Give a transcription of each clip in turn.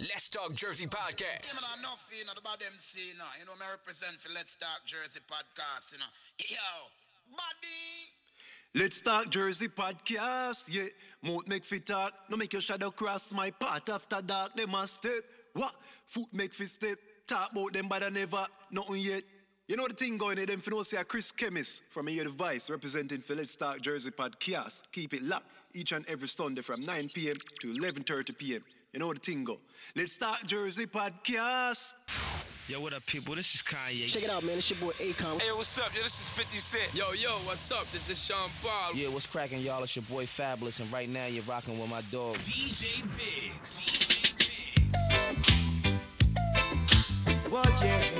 Let's Talk Jersey podcast. You know, enough, you know, about them see, you know, you know, me represent for Let's Talk Jersey podcast, you know. Yo, buddy. Let's talk Jersey podcast, yeah. Mouth make fit talk, no make your shadow cross my path after dark. They must step. What? Foot make fit step. Talk about them, but I never, nothing yet. You know the thing going there, them for no say Chris Chemist from a year device representing for Let's Talk Jersey podcast. Keep it locked each and every Sunday from 9 p.m. to 11:30 p.m. You know the thing go. Let's Talk Jersey podcast. Yo, what up, people? This is Kanye. Check it out, man. It's your boy Akon. Hey, what's up? Yo, this is 50 Cent. Yo, yo, what's up? This is Sean Paul. Yeah, what's cracking, y'all? It's your boy Fabolous, and right now you're rocking with my dog. DJ Biggs. Well, yeah.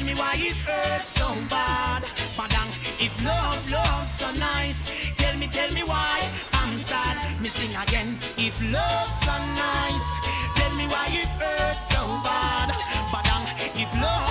tell me why it hurts so bad. Madam, if love, love so nice, tell me, tell me why I'm sad. Missing again, if love so nice, tell me why it hurts so bad. Madam, if love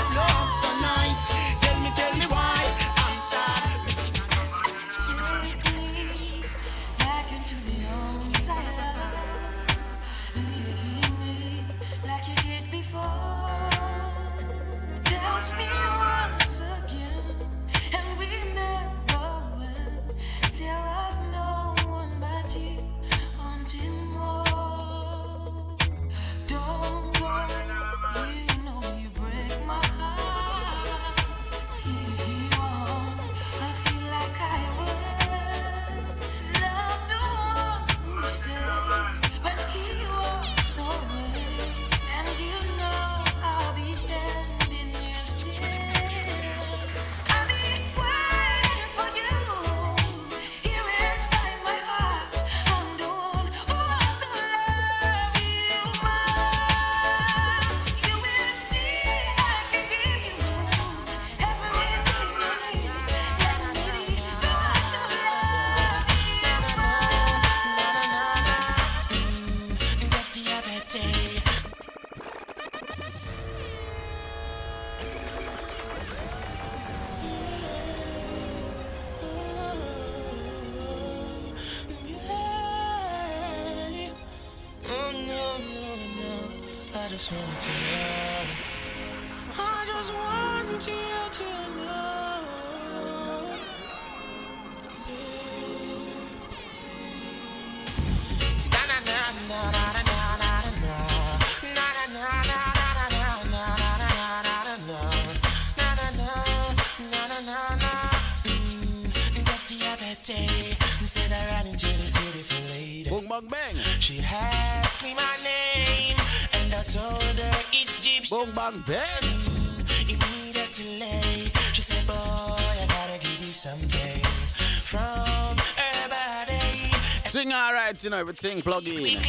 right, you know, everything plug in.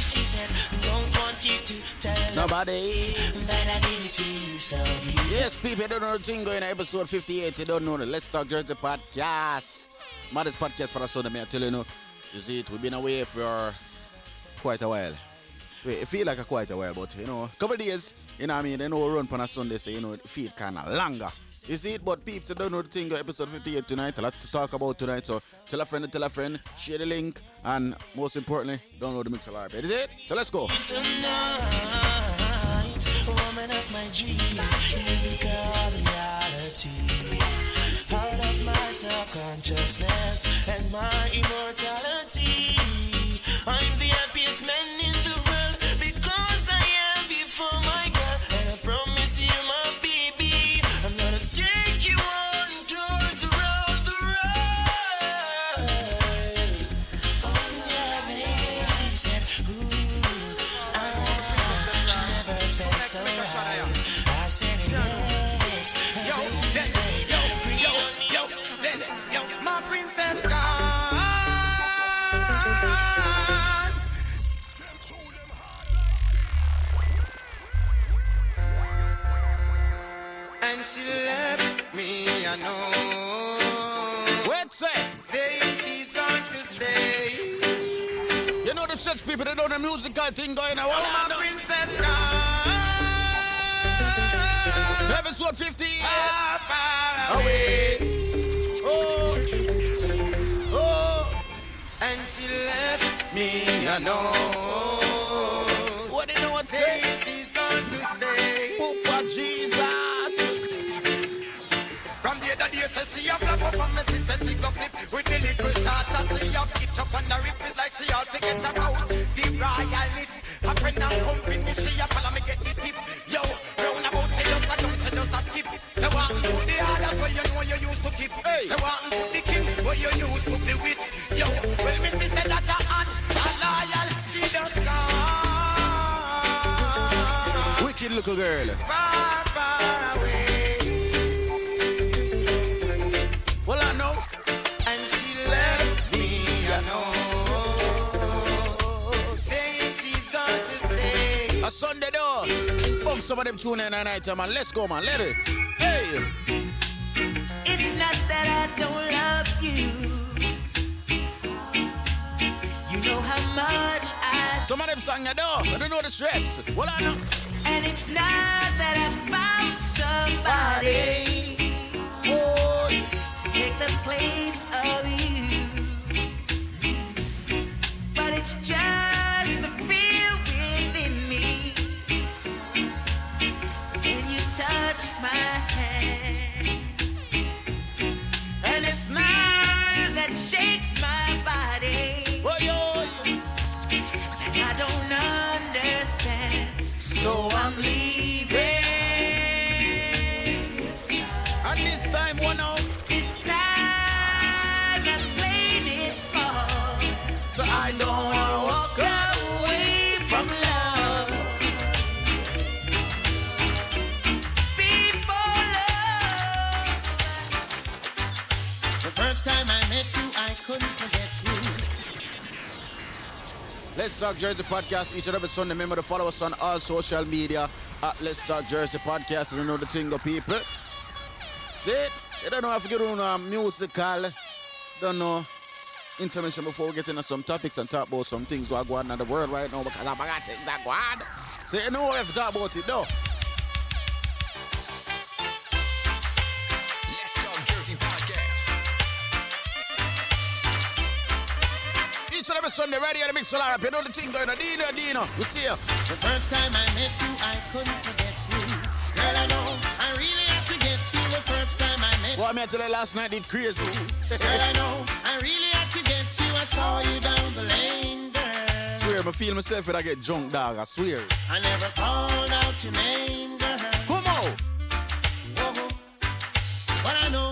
She said, Don't want you to tell Nobody. that I give it to you so. Yes, people, you don't know the thing going on episode 58. You don't know the Let's Talk Jersey podcast. Maddest podcast for the Sunday, me I tell you, know. You see it, we've been away for quite a while. Wait, it feel like a quite a while, but you know, couple of days, you know what I mean, they know we run on a Sunday, so you know, it feel kinda longer. See it, but people don't know the thing, episode 58 tonight, a lot to talk about tonight, so tell a friend, tell a friend, share the link, and most importantly, download the Mixer Live. Is it? So let's go. Tonight, I said, yes, yo, yo, yo, yo, yo, my princess gone. And she left me, I know. Wait, say. Saying she's going to stay. You know the church people, they know the musical thing going on. Oh, my princess gone. Episode 58. Far, far Away. Oh. Oh. And she left me, I know. What do you know what say? she's going to stay. Papa Jesus. From the other day, say she a flap up and me see say she go flip with the little shots and she a pitch up on the rip is like she all forget about the royalness. A friend and company, she a Hey. Say what put the king where you used to be with. Yo, well see that a aunt a loyal, she just gone Wicked little girl. far, far away. Well, I know. And she left me, I know. Saying she's going to stay. A Sunday door. Bump some of them tune in at night, man. Let's go, man. Let it. Hey. Some of them sang your door. I don't know the straps. Well, I know. And it's not that I found somebody Boy. to take the place of you. But it's just the feel within me. When you touch my hand. And it's not. that shakes I'm leaving. And this time, one out. This time I played it smart. So I don't wanna walk away from love. Before love. The first time I met you, I couldn't forget. Let's Talk Jersey Podcast each and every Sunday. Remember to follow us on all social media at Let's Talk Jersey Podcast. You know the thing, the people. See? You don't know if you get on a um, musical, don't know intermission before we get into some topics and talk about some things that are going on in the world right now because I'm got things that go on. So you know have to talk about it though. Every Sunday, right here at the Mix Solar. You know the thing going on. Dino, Dino. We see you. The first time I met you, I couldn't forget you. Girl, I know I really had to get you the first time I met you. What I met today last night did crazy. Girl, I know I really had to get you. I saw you down the lane, girl. swear, I feel myself when I get drunk, dog. I swear. I never called out your name, girl. Come on. Whoa. But I know,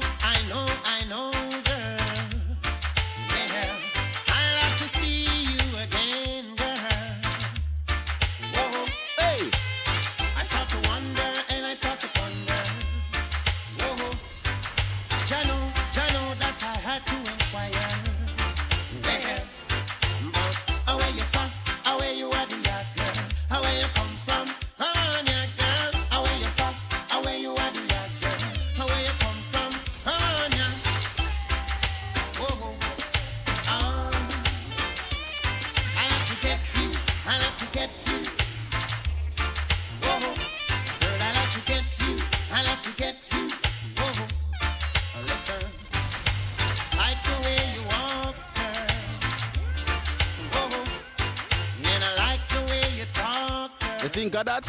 think of that?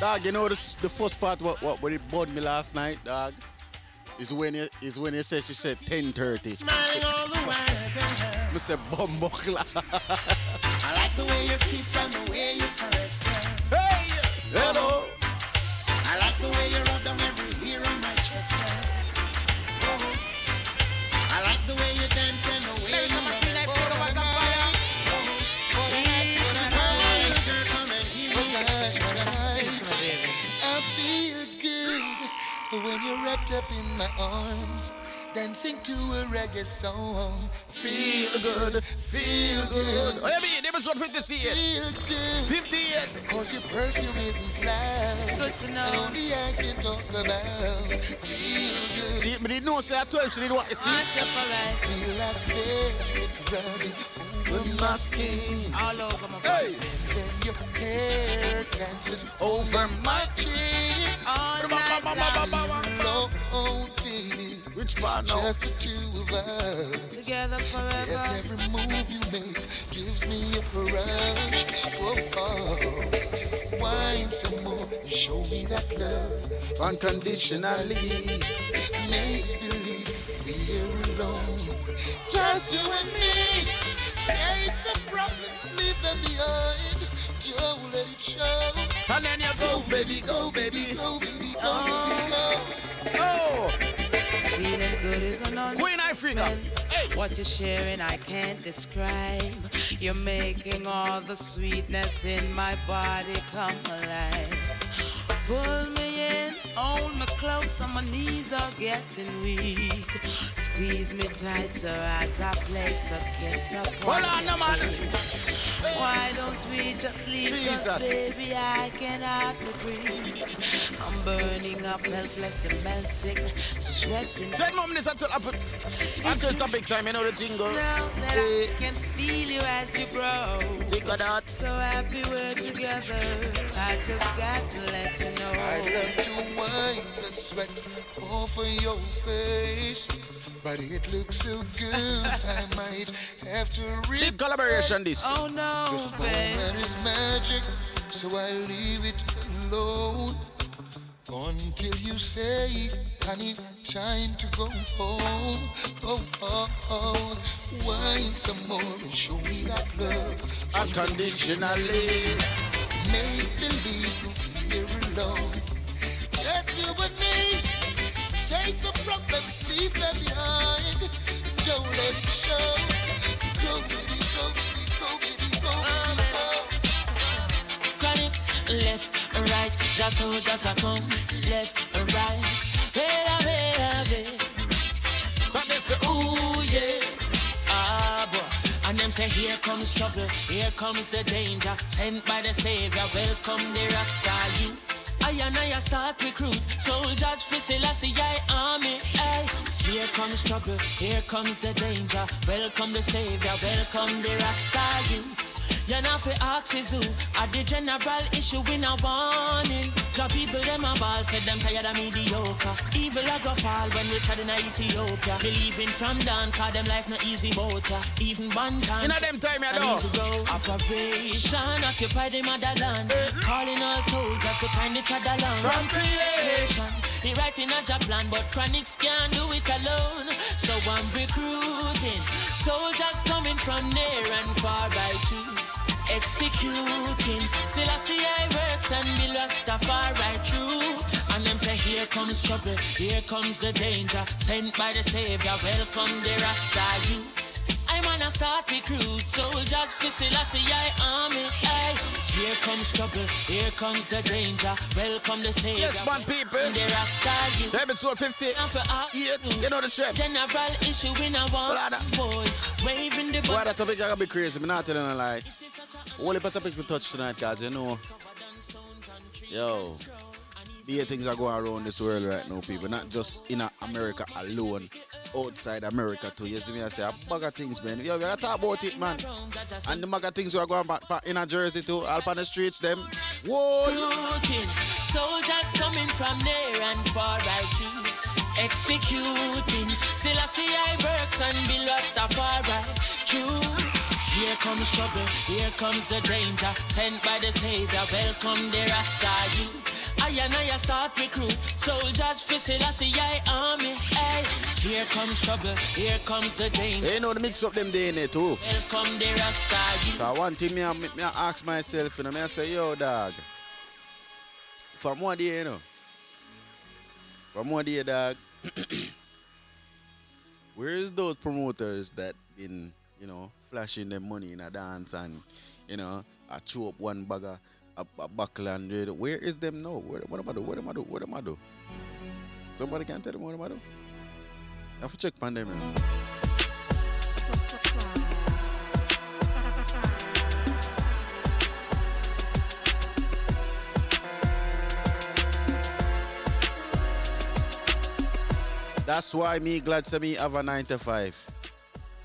Dog, you know the, the first part what what when it bored me last night, dog, is when you is when you said she said 10:30. Smiling all the while, girl. Me say bumbukla. I like the way you kiss and the way you wrapped up in my arms, dancing to a reggae song. Feel good, feel good. Oh, yeah, me, episode 58. Feel good. 58. Cause your perfume isn't loud. It's good to know. And only I can talk about. Feel good. See, me didn't know say at 12 she didn't want to see. Feel like velvet rubbing over my skin. All over my body. Hey. Then your hair dances over my chin. All night long. Alone, baby. Which part now? Just the two of us. Together forever. Yes, every move you make gives me a rush. Oh, oh. Wine some more and show me that love Unconditionally. Make believe we're alone. Just you and me. Take the problems, leave them behind. Don't let it show. And then you go, baby, go, baby. Go, baby, go, uh, baby, go. Oh, Feeling good is. Queen Africa. Hey. What you're sharing, I can't describe. You're making all the sweetness in my body come alive. Pull me in, hold me close, and my knees are getting weak. Squeeze me tighter as I place a kiss upon Hold on, your no, man. Why don't we just leave? 'Cause, Jesus. baby, I can hardly breathe. I'm burning up, helplessly melting, sweating. 10 more minutes until, up- until topic time, you know the go. Now that Hey, I can feel you as you grow. of that. So happy we're together. I just got to let you know. I'd love to wipe the sweat off of your face. But it looks so good, I might have to rip Big collaboration this. Oh no, This babe. moment is magic, so I leave it alone until you say, honey, time to go home. Oh, oh, oh, wine some more and show me that love Unconditionally. Make believe we're alone, just you and me. Take the problems, leave them behind. Don't let it show. Go, baby, go, baby, go, baby, go, baby, go. Chronixx, left right, just so just a come, left right. Wait a minute, babe. That is the Ooh, yeah. Ah, boy. And them say, here comes trouble, here comes the danger. Sent by the Savior, welcome the Rasta youths. I and I start recruit soldiers for Selassie I army. Ay. Here comes trouble, here comes the danger. Welcome the Savior, welcome the Rasta youths. You know fi ask is who? At the general issue we no warning. Job people them a ball Said them tired of mediocre. Evil a go fall when we tried in Ethiopia. Believing from down Cause them life no easy boat ya. Even one time Inna them time, ya know. Operation Occupy the motherland. Eh. Calling all soldiers to kind each other land From creation He writing a job plan But Chronixx can't do it alone. So I'm recruiting Soldiers coming from near and far I choose Executing Selassie I works and Bill Rastafari true And them say here comes trouble Here comes the danger Sent by the savior Welcome the Rasta youths I'm on a start recruit soldiers for Selassie I army. Hey, here comes trouble, here comes the danger. Welcome the savior. Yes, man, people. The Rasta youth. Episode 50. Yeah, you know the shit. General issue in a one boy, waving the Boy, that topic I gotta be crazy. I'm not telling a lie. Only but topic to touch tonight, guys. you know. Yo. The things are going around this world right now, people. Not just in America alone, outside America too. You see me? I say a bag of things, man. Yo, we gotta talk about it, man. And the bag of things we are going back, in a Jersey too, all on the streets, them. Whoa! Soldiers coming from near and far I choose Executing Selassie I see I works and Bill Rastafari choose Here comes trouble, here comes the danger Sent by the savior, welcome the Rasta youth I and I start recruit Soldiers for Selassie I army hey. Here comes trouble, here comes the danger you know the mix up them day in there too. Welcome the Rasta youth So one thing me, I, me I ask myself, you know, me I say, yo, dog. From one day, you know. From one day, dog. Where is those promoters that been, you know, flashing their money in a dance and, you know, I chew up one bagger, a, a buckle and it. Where is them now? What, what am I do? What am I do? What am I do? Somebody can tell them what am I do? I have to check them, you know. That's why me glad to me have a 9 to 5.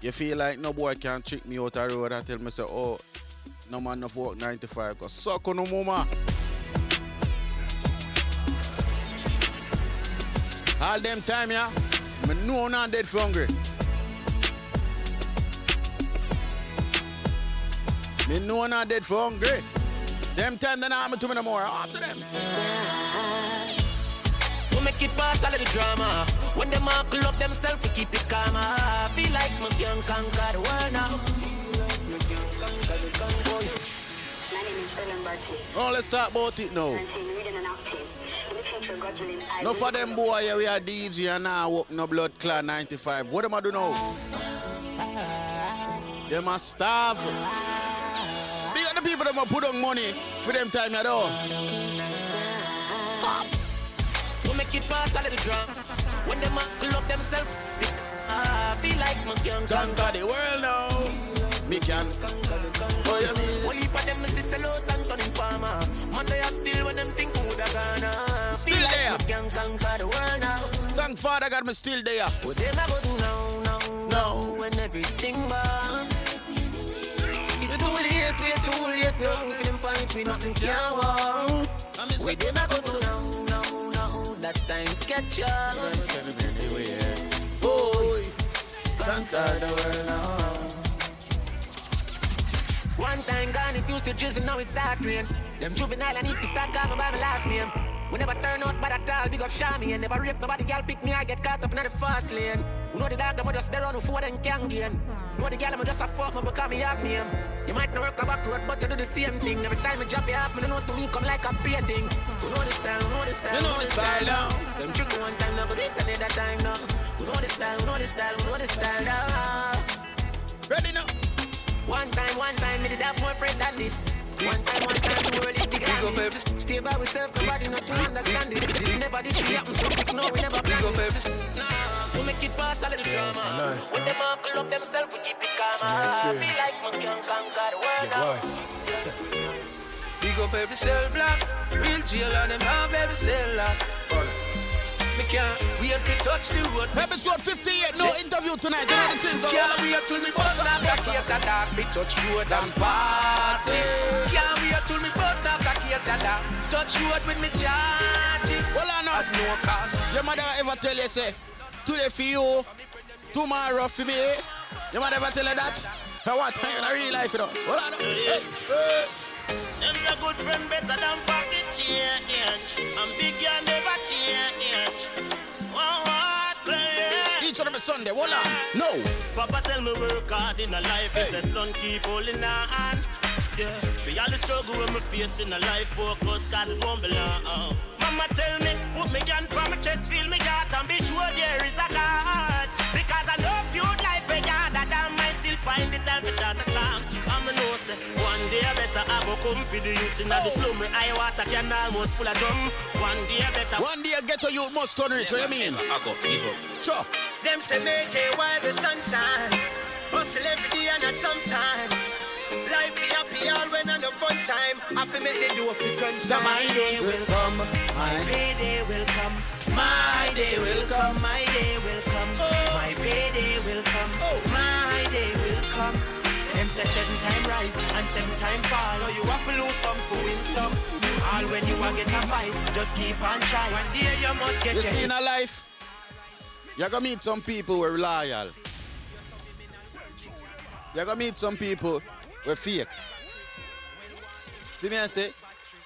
You feel like no boy can trick me out the road and tell me say, oh, no man no work 9 to 5. Cause suck on no mama. All them time, yeah, me know not dead for hungry. Me know not dead for hungry. Them time they not me to me no more. After them. Make it pass all of drama. When them all club themselves, we keep it calm. I feel like me can conquer the world now. My. Oh, let's talk about it now. 19, reading and acting. In the future, God's willing, I No for them boy here we are DJ and now walk no blood clot 95. What am I do now? Them a starve. Big the people that put on money for them time at all. We make it pass all of the. When them all club themselves, I feel like me can Conquer the world now. Me can. Oh, you mean? Only for them is sell out and turn farmer. Man, they are still when them think who da gonna. Still feel there. like me can conquer the world now. Thank Father God, me still there. What them a go do now, now, now, when everything burn. It's too late, it's too late now. For them fight, we nothing can want. What them a go do now, now, now, that time now. One time gone, it used to drizzle, now it's start rain. Them juvenile, I need to start calling by my last name. We never turn out by that tall, big up Shami and never rape nobody, girl pick me, I get caught up in the fast lane. You know the dog, them just there on before them can gain. You know the girl, I'm just a fuck, me because me have name. You might not work a back road, but you do the same thing. Every time you drop your up, you know to me come like a painting. You know the style, you know the style, You know the style now. Them trick one time, now but it another time now. You know the style, you know the style, you know the style now. Ready now? One time, one time, me did have more friend than this. One time, one time, the world is than this. Stay by ourselves, nobody not to understand this. This never did happen, so quick, no, we never planned this. Nah, we make it pass all the drama. When them all club themselves, we keep it calm. I like we can conquer the world now. Big up every cell block. Real jail and them have every cell lock. Me can't wait for touch the road. Episode 58, no interview tonight. You know the thing, though. Can't wait till me bust up the case a dark. Me touch road and party. Can't wait till me bust off the case of that. Touch road with me charging. Hold on now. At no cost. Your mother ever tell you say, today for you, tomorrow for me. Your mother ever tell you that? What time in a real life, you know? Hold on. now. Hey, hey. A good friend better than pocket change. And big girl never change. One what play? Each of them is Sunday. Hold on. No. Papa tell me work hard in a life. Hey. Say son keep holding on. Yeah. For all the struggle when me face in a life, focus cause it won't be long. Mama tell me, put me hand on my chest, feel me heart, and be sure there is a God. Find the time to chant the songs. I'm a know say, one day better I go come for the youths in the oh. slum. Me eye water can almost full of drum. One day better. One day I get to you must turn rich. What you mean? I go give up. Sure. Them say make it while the sunshine. Hustle every day and at some time. Life be happy all when on the fun time. I fi make the door fi gun So my day will come. My payday will come. My day will come. My day will come. Oh. My payday will come. My say seven time rise and seven time fall. So you have to lose some for win some. All when you a get a fight, just keep on trying. One day you must get You your see in a life, you're gonna meet some people who are loyal. You're gonna meet some people who are fake. See me I say,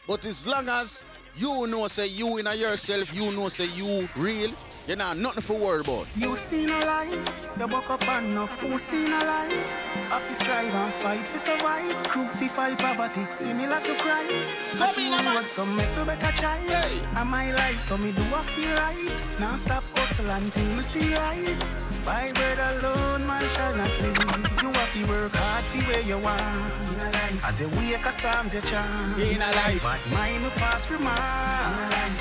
but as long as you know say you in a yourself, you know say you real, you know nothing for worry about. You seen a life, you buck up and no Who seen a life? I fi strive and fight for survive. Crucify poverty, similar to Christ. Come in, man. So make the better child. Hey. And my life, so me do I feel right. Now stop hustle until me see right. By bread alone, man shall not live. You have to work hard for where you want in a life. As you wake a psalms you chant In a life. But mine will pass from mine.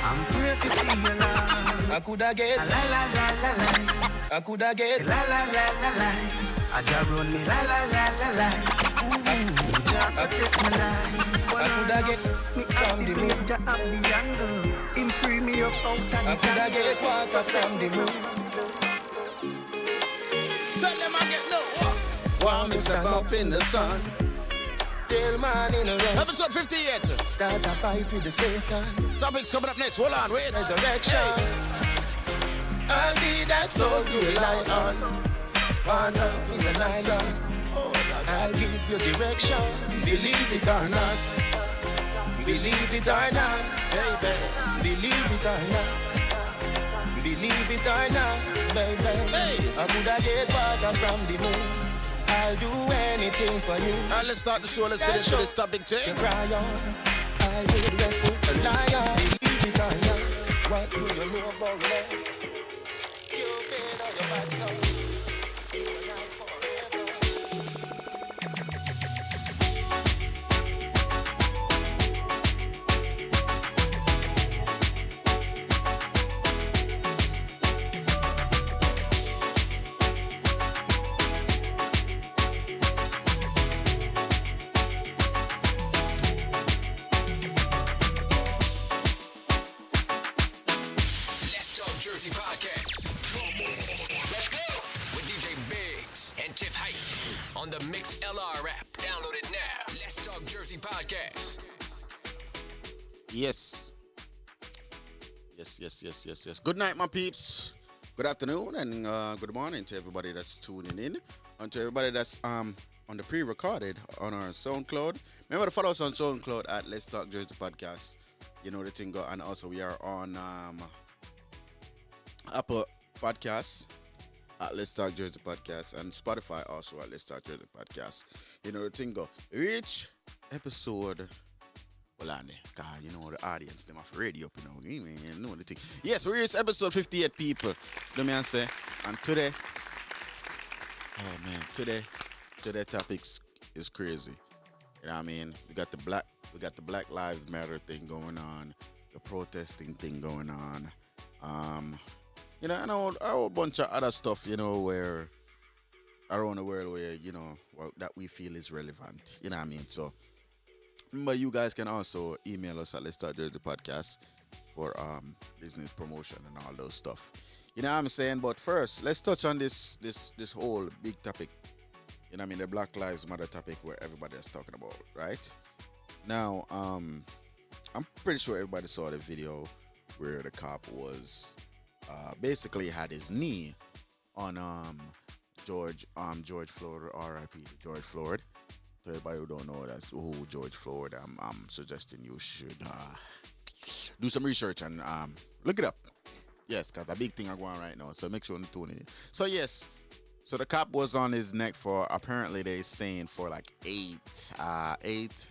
I'm pray to see your love. I coulda get La la la la la. I coulda get La la la la la. I just run me la la la la la. Ooh, Jah protect my life. I coulda get me from the moon. Jah have the angle. Him free me up out of the I coulda jungle. get water from the moon. Tell them I get no Want me stand up in the sun. Till man in the run. Episode 58. Start a fight with the Satan. Topics coming up next. Hold on, wait. Resurrection. I'll be that soul to rely on. One earth is an island. Oh, I'll give you direction. Believe it or not. Believe it or not. Baby. Believe it or not. Believe it or not, baby. I coulda get water from the moon. I'll do anything for you. Now let's start the show. Let's get into this topic You thing. cry on. I would wrestle a lion. Believe it or not. What do you know about love? Yes. Yes, yes, yes, yes, yes. Good night, my peeps. Good afternoon and uh, good morning to everybody that's tuning in. And to everybody that's um on the pre-recorded on our SoundCloud. Remember to follow us on SoundCloud at Let's Talk Jersey Podcast. You know the thing go and also we are on um Apple Podcasts at Let's Talk Jersey Podcast and Spotify also at Let's Talk Jersey Podcast. You know the thing go. Each episode well, cause you know the audience, them have radio up, you know, you know the thing. Yes, we reached episode 58 people, let me answer. and today, oh man, today, today topics is crazy. You know what I mean? We got the black, we got the Black Lives Matter thing going on, the protesting thing going on, um, you know, and a whole, a whole bunch of other stuff, you know, where around the world where you know well, that we feel is relevant. You know what I mean? So remember, you guys can also email us at Let's Talk Jersey Podcast for um business promotion and all those stuff. You know what I'm saying? But first, let's touch on this this this whole big topic You know I mean? The Black Lives Matter topic where everybody is talking about, right? Now, um, I'm pretty sure everybody saw the video where the cop was uh, basically had his knee on um George um George Floyd, R.I.P. George Floyd. To everybody who don't know that's who George Floyd, I'm, I'm suggesting you should uh, do some research and um, look it up. Yes, cause a big thing are going on right now. So make sure you tune in. So yes, so the cop was on his neck for apparently they saying for like eight, uh, eight,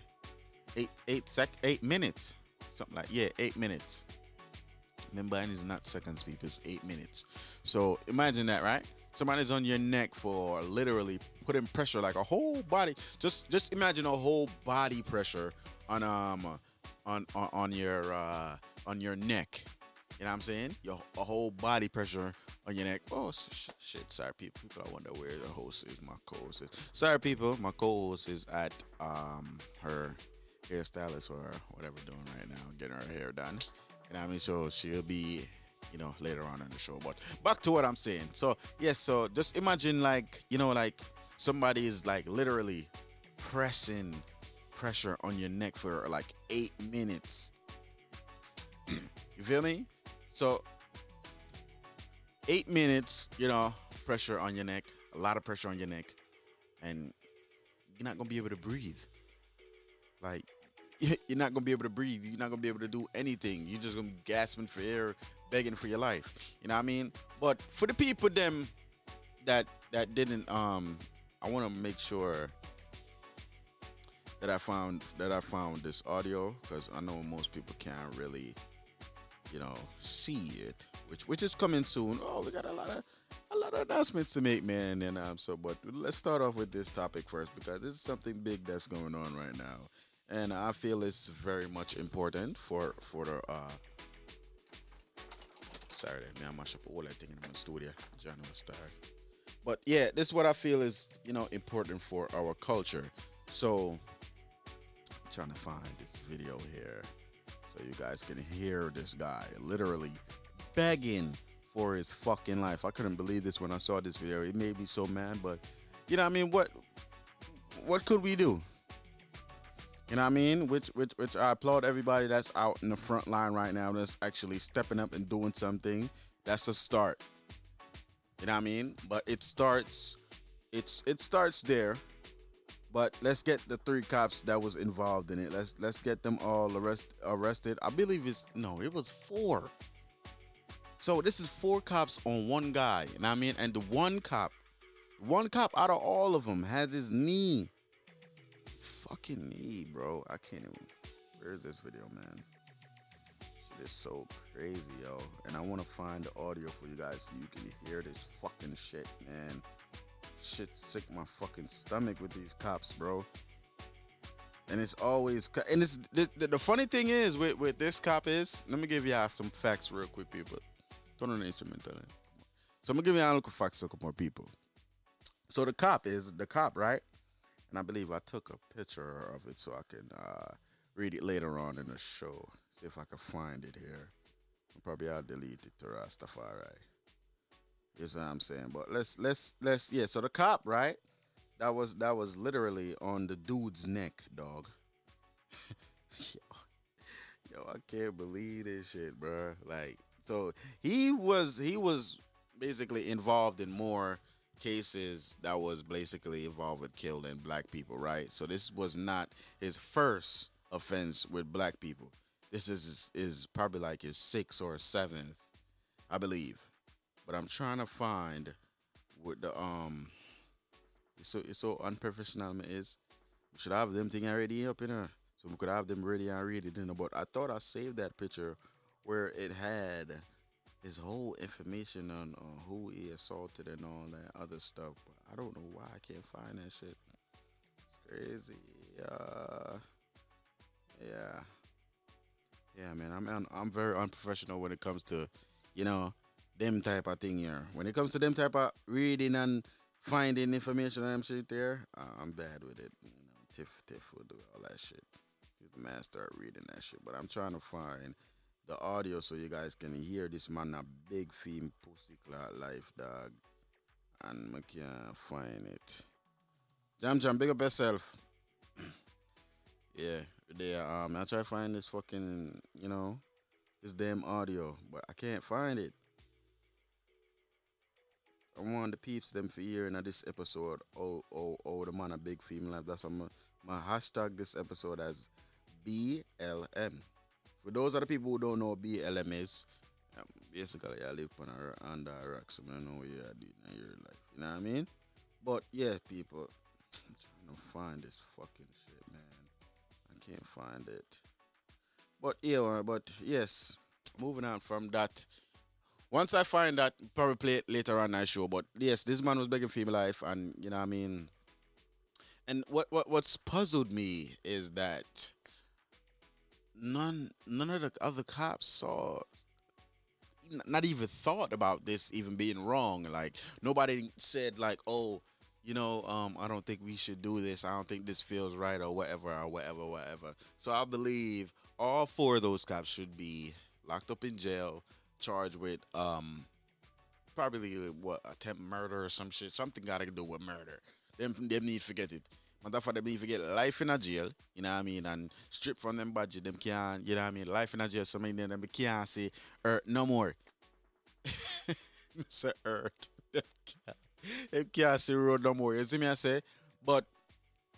eight, eight sec, eight minutes, something like yeah, eight minutes. Remember, and it's not seconds, people. It's eight minutes. So imagine that, right? Somebody's on your neck for literally putting pressure, like a whole body. Just, just imagine a whole body pressure on um on on, on your uh on your neck. You know what I'm saying? Your a whole body pressure on your neck. Oh sh- shit! Sorry, people. People, I wonder where the host is. My co-host is. Sorry, people. My co-host is at um her hairstylist or whatever doing right now, getting her hair done. What I mean? So she'll be, you know, later on in the show. But back to what I'm saying. So yes, so just imagine like you know like somebody is like literally pressing pressure on your neck for like eight minutes. you feel me? So eight minutes, you know, pressure on your neck, a lot of pressure on your neck, and you're not gonna be able to breathe. Like you're not gonna be able to breathe. You're not gonna be able to do anything. You're just gonna be gasping for air, begging for your life. You know what I mean? But for the people them that that didn't, um, I want to make sure that I found that I found this audio because I know most people can't really, you know, see it, which which is coming soon. Oh, we got a lot of a lot of announcements to make, man. And um, so, but let's start off with this topic first because this is something big that's going on right now, and I feel it's very much important for for the. Uh, sorry, man, I mash up all that thing in the studio. John was. But yeah, this is what I feel is you know important for our culture. So I'm trying to find this video here so you guys can hear this guy literally begging for his fucking life. I couldn't believe this when I saw this video. It made me so mad, but you know I mean, what what could we do? You know what I mean? Which which which I applaud everybody that's out in the front line right now that's actually stepping up and doing something. That's a start. You know what I mean? But it starts it's it starts there. But let's get the three cops that was involved in it. Let's let's get them all arrest, arrested. I believe it's no, it was four. So this is four cops on one guy. You know what I mean? And the one cop, one cop out of all of them has his knee. Fucking knee, bro. I can't even. Where's this video, man? Shit is so crazy, yo. And I want to find the audio for you guys so you can hear this fucking shit, man shit sick my fucking stomach with these cops, bro. And it's always and it's the, the, the funny thing is with with this cop is let me give y'all some facts real quick, people. Turn on the instrumental. So I'm gonna give y'all a little facts, a couple more people. So the cop is the cop, right? And I believe I took a picture of it so I can uh, read it later on in the show. See if I can find it here. Probably I'll delete it to Rastafari. You know what I'm saying? But let's let's let's yeah. So the cop, right? That was that was literally on the dude's neck, dog. yo, yo, I can't believe this shit, bro. Like, so he was he was basically involved in more cases that was basically involved with killing black people, right? So this was not his first offense with black people. This is is probably like his sixth or seventh, I believe but I'm trying to find what the um it's so it's so unprofessional is. We should have them thing already up in there. So we could have them ready and read it in. But I thought I saved that picture where it had his whole information on, on who he assaulted and all that other stuff. But I don't know why I can't find that shit. It's crazy. Uh yeah. Yeah, man. I'm I'm, I'm very unprofessional when it comes to, you know, them type of thing here. When it comes to them type of reading and finding information and them shit there, uh, I'm bad with it. You know, Tiff Tiff will do all that shit. He's the master at reading that shit. But I'm trying to find the audio so you guys can hear this man a big theme pussy clout life dog. And I can't find it. Jam Jam, big up yourself. yeah, there. Um, I try to find this fucking, you know, this damn audio, but I can't find it. I want the peeps them for hearing of this episode. Oh, oh, oh, the man a big female life. That's my my hashtag this episode as BLM. For those other people who don't know BLM is, um, basically I live on a under a rock, so I don't know what you are doing in your life. You know what I mean? But yeah, people, I'm trying to find this fucking shit, man. I can't find it. But yeah, but yes, moving on from that. Once I find that, probably play it later on that show. But yes, this man was begging for my life, and you know what I mean. And what what what's puzzled me is that none none of the other cops saw not even thought about this even being wrong. Like nobody said like oh you know um i don't think we should do this. I don't think this feels right or whatever or whatever whatever. So i believe all four of those cops should be locked up in jail charged with um probably what attempt murder or some shit. Something got to do with murder. Them them need to forget it Motherfucker, need to get life in a jail, you know what I mean, and strip from them budget, them can't, you know what I mean, life in a jail, so many of them can't say, er, no more. Mr. Earth. Them can't, them can't say road no more. You see me, I say? But,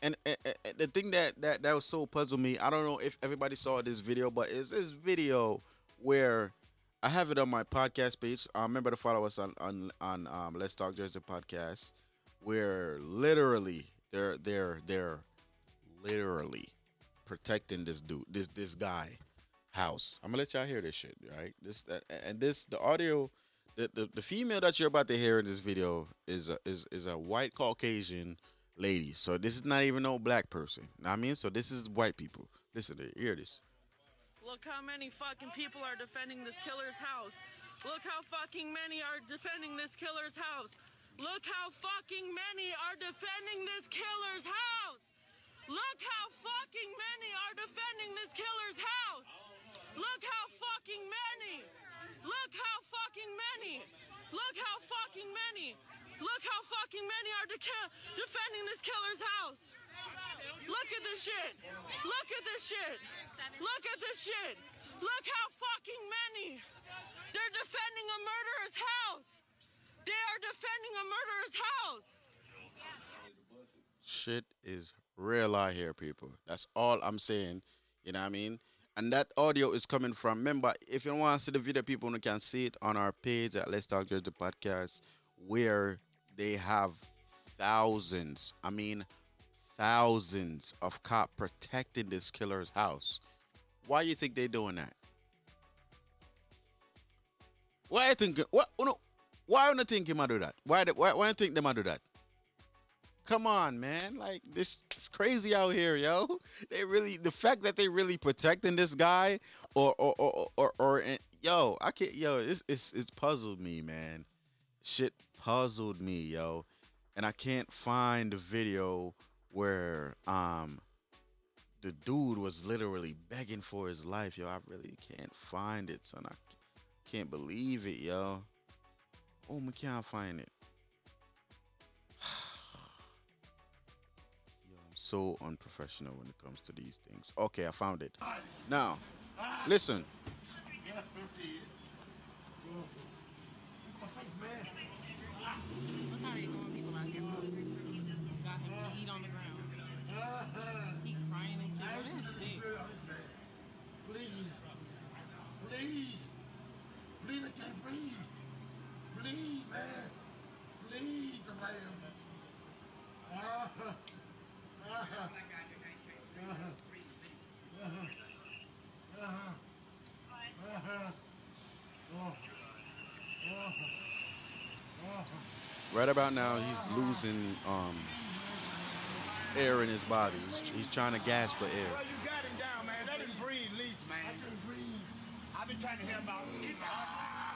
and, and, and the thing that, that, that was so puzzled me, I don't know if everybody saw this video, but it's this video where I have it on my podcast page. Uh, remember to follow us on, on, on um, Let's Talk Jersey podcast, where literally they're they're they're literally protecting this dude, this this guy house. I'm gonna let y'all hear this shit, right? This uh, and this the audio, the, the the female that you're about to hear in this video is a is is a white Caucasian lady. So this is not even no black person. I mean, so this is white people. Listen to hear this. Look how many fucking people are defending this killer's house. Look how fucking many are defending this killer's house. Look how fucking many are defending this killer's house. Look how fucking many are defending this killer's house. Look how fucking many. Look how fucking many. Look how fucking many. Look how fucking many are de- defending this killer's house. Look at this shit. Look at this shit. Look at this shit. Look how fucking many. They're defending a murderer's house. They are defending a murderer's house. Shit is real out here, people. That's all I'm saying. You know what I mean? And that audio is coming from. Remember, if you want to see the video, people you can see it on our page at Let's Talk Jersey Podcast, where they have thousands. I mean, thousands of cops protecting this killer's house. Why do you think they're doing that? Why you think what no, why you think him do that? Why the- why why you think them do that? Come on, man. Like this it's crazy out here, yo. They really the fact that they really protecting this guy or or or or, or, and- yo, I can't yo, it's it's it's puzzled me, man. Shit puzzled me, yo. And I can't find the video where um the dude was literally begging for his life, yo. I really can't find it, son. I can't believe it, yo. Oh, I can't find it. I'm so unprofessional when it comes to these things. Okay, I found it. Now, listen. Please. Please. Please, I can't breathe. Please, man. Please, man. Uh-huh. Uh-huh. Uh-huh. Uh-huh. Uh-huh. Uh-huh. Oh. Uh-huh. Right about now, he's losing um, air in his body. He's, he's trying to gasp for air. You got him down, man. Let him breathe, least, man. I can breathe. I've been trying to hear about it.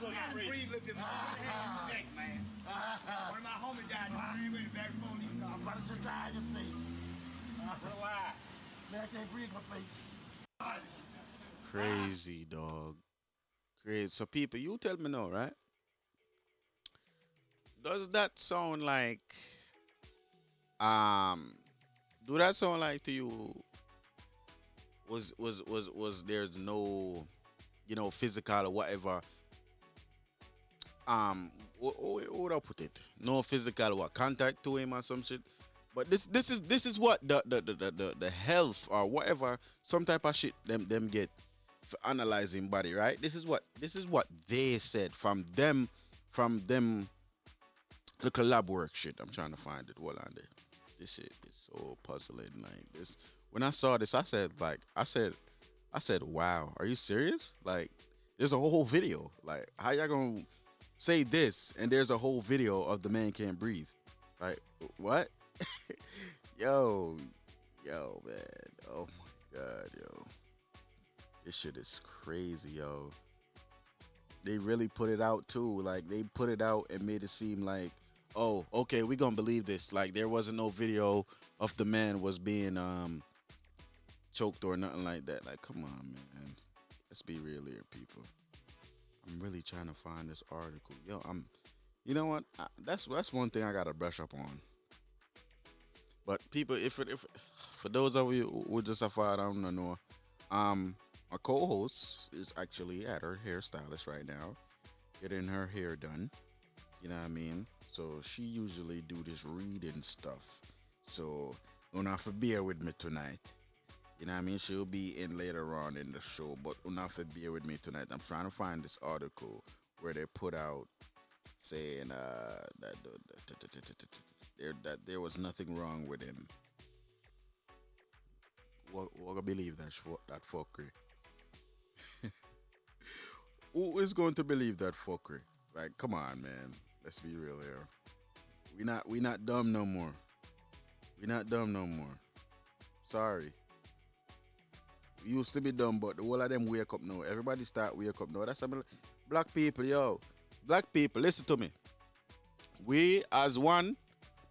So you can breathe, look at my neck, man. One of my homies died. He went back phone. I'm about to die, you see. Relax. Man, I can't breathe my face. Crazy dog. Crazy. So people, you tell me no, right? Does that sound like Um, do that sound like to you? Was was was was there's no, you know, physical or whatever. Um, what, what would I put it? No physical what contact to him or some shit. But this this is this is what the the the the, the, health or whatever some type of shit them them get for analyzing body right. This is what this is what they said from them from them the lab work shit. I'm trying to find it. Hold on there. This shit is so puzzling. Like this, when I saw this, I said like I said, I said, wow, are you serious? Like, there's a whole video. Like, how y'all gonna say this and there's a whole video of the man can't breathe? Like, what? yo, yo, man. Oh my god, yo. This shit is crazy, yo. They really put it out too. Like they put it out and made it seem like, oh, okay, we gonna believe this. Like there wasn't no video of the man was being um choked or nothing like that. Like, come on, man. Let's be real here, people. I'm really trying to find this article. Yo, I'm. You know what? I, that's that's one thing I gotta brush up on. But people, if it, if for those of you who just have I don't know, um, my co-host is actually at her hairstylist right now, getting her hair done. You know what I mean? So she usually do this reading stuff. So don't have to bear with me tonight. You know what I mean? She'll be in later on in the show, but have to bear with me tonight. I'm trying to find this article where they put out saying that, there was nothing wrong with him. What, what I believe that that fuckery? Who is going to believe that fuckery? Like, come on, man. Let's be real here. We not we not dumb no more. We not dumb no more. Sorry. Used to be dumb, but the whole of them wake up now. Everybody start wake up now. That's some black people, yo. Black people, listen to me. We as one,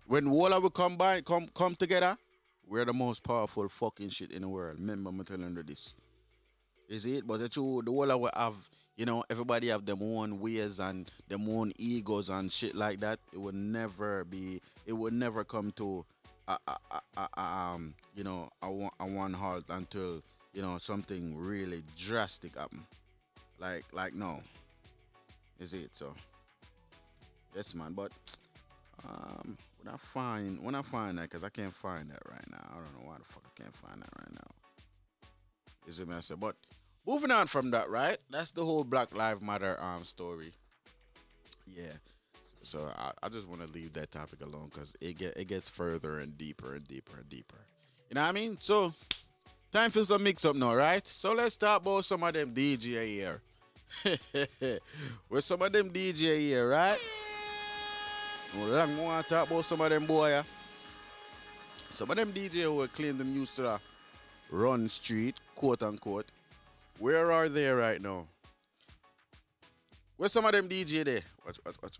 when all of we come by, come come together, we're the most powerful fucking shit in the world. Remember me telling you this. Is it? But the true, the whole of we have, you know, everybody have them own ways and them own egos and shit like that. It would never be. It would never come to, a, a, a, um, you know, a a one halt until you know something really drastic happen. Like, like no. Is it so? Yes, man. But um, when I find when I find that, cause I can't find that right now. I don't know why the fuck I can't find that right now. Is it messy? But moving on from that, right? That's the whole Black Lives Matter um story. Yeah. So, so I, I just want to leave that topic alone because it get it gets further and deeper and deeper and deeper. You know what I mean? So time for some mix up now, right? So let's talk about some of them DJ here. With some of them DJ here, right? Long to talk about some of them boy. Yeah? Some of them DJ who claim them used to run street, quote unquote. Where are they right now? Where some of them DJ there? Watch, watch, watch.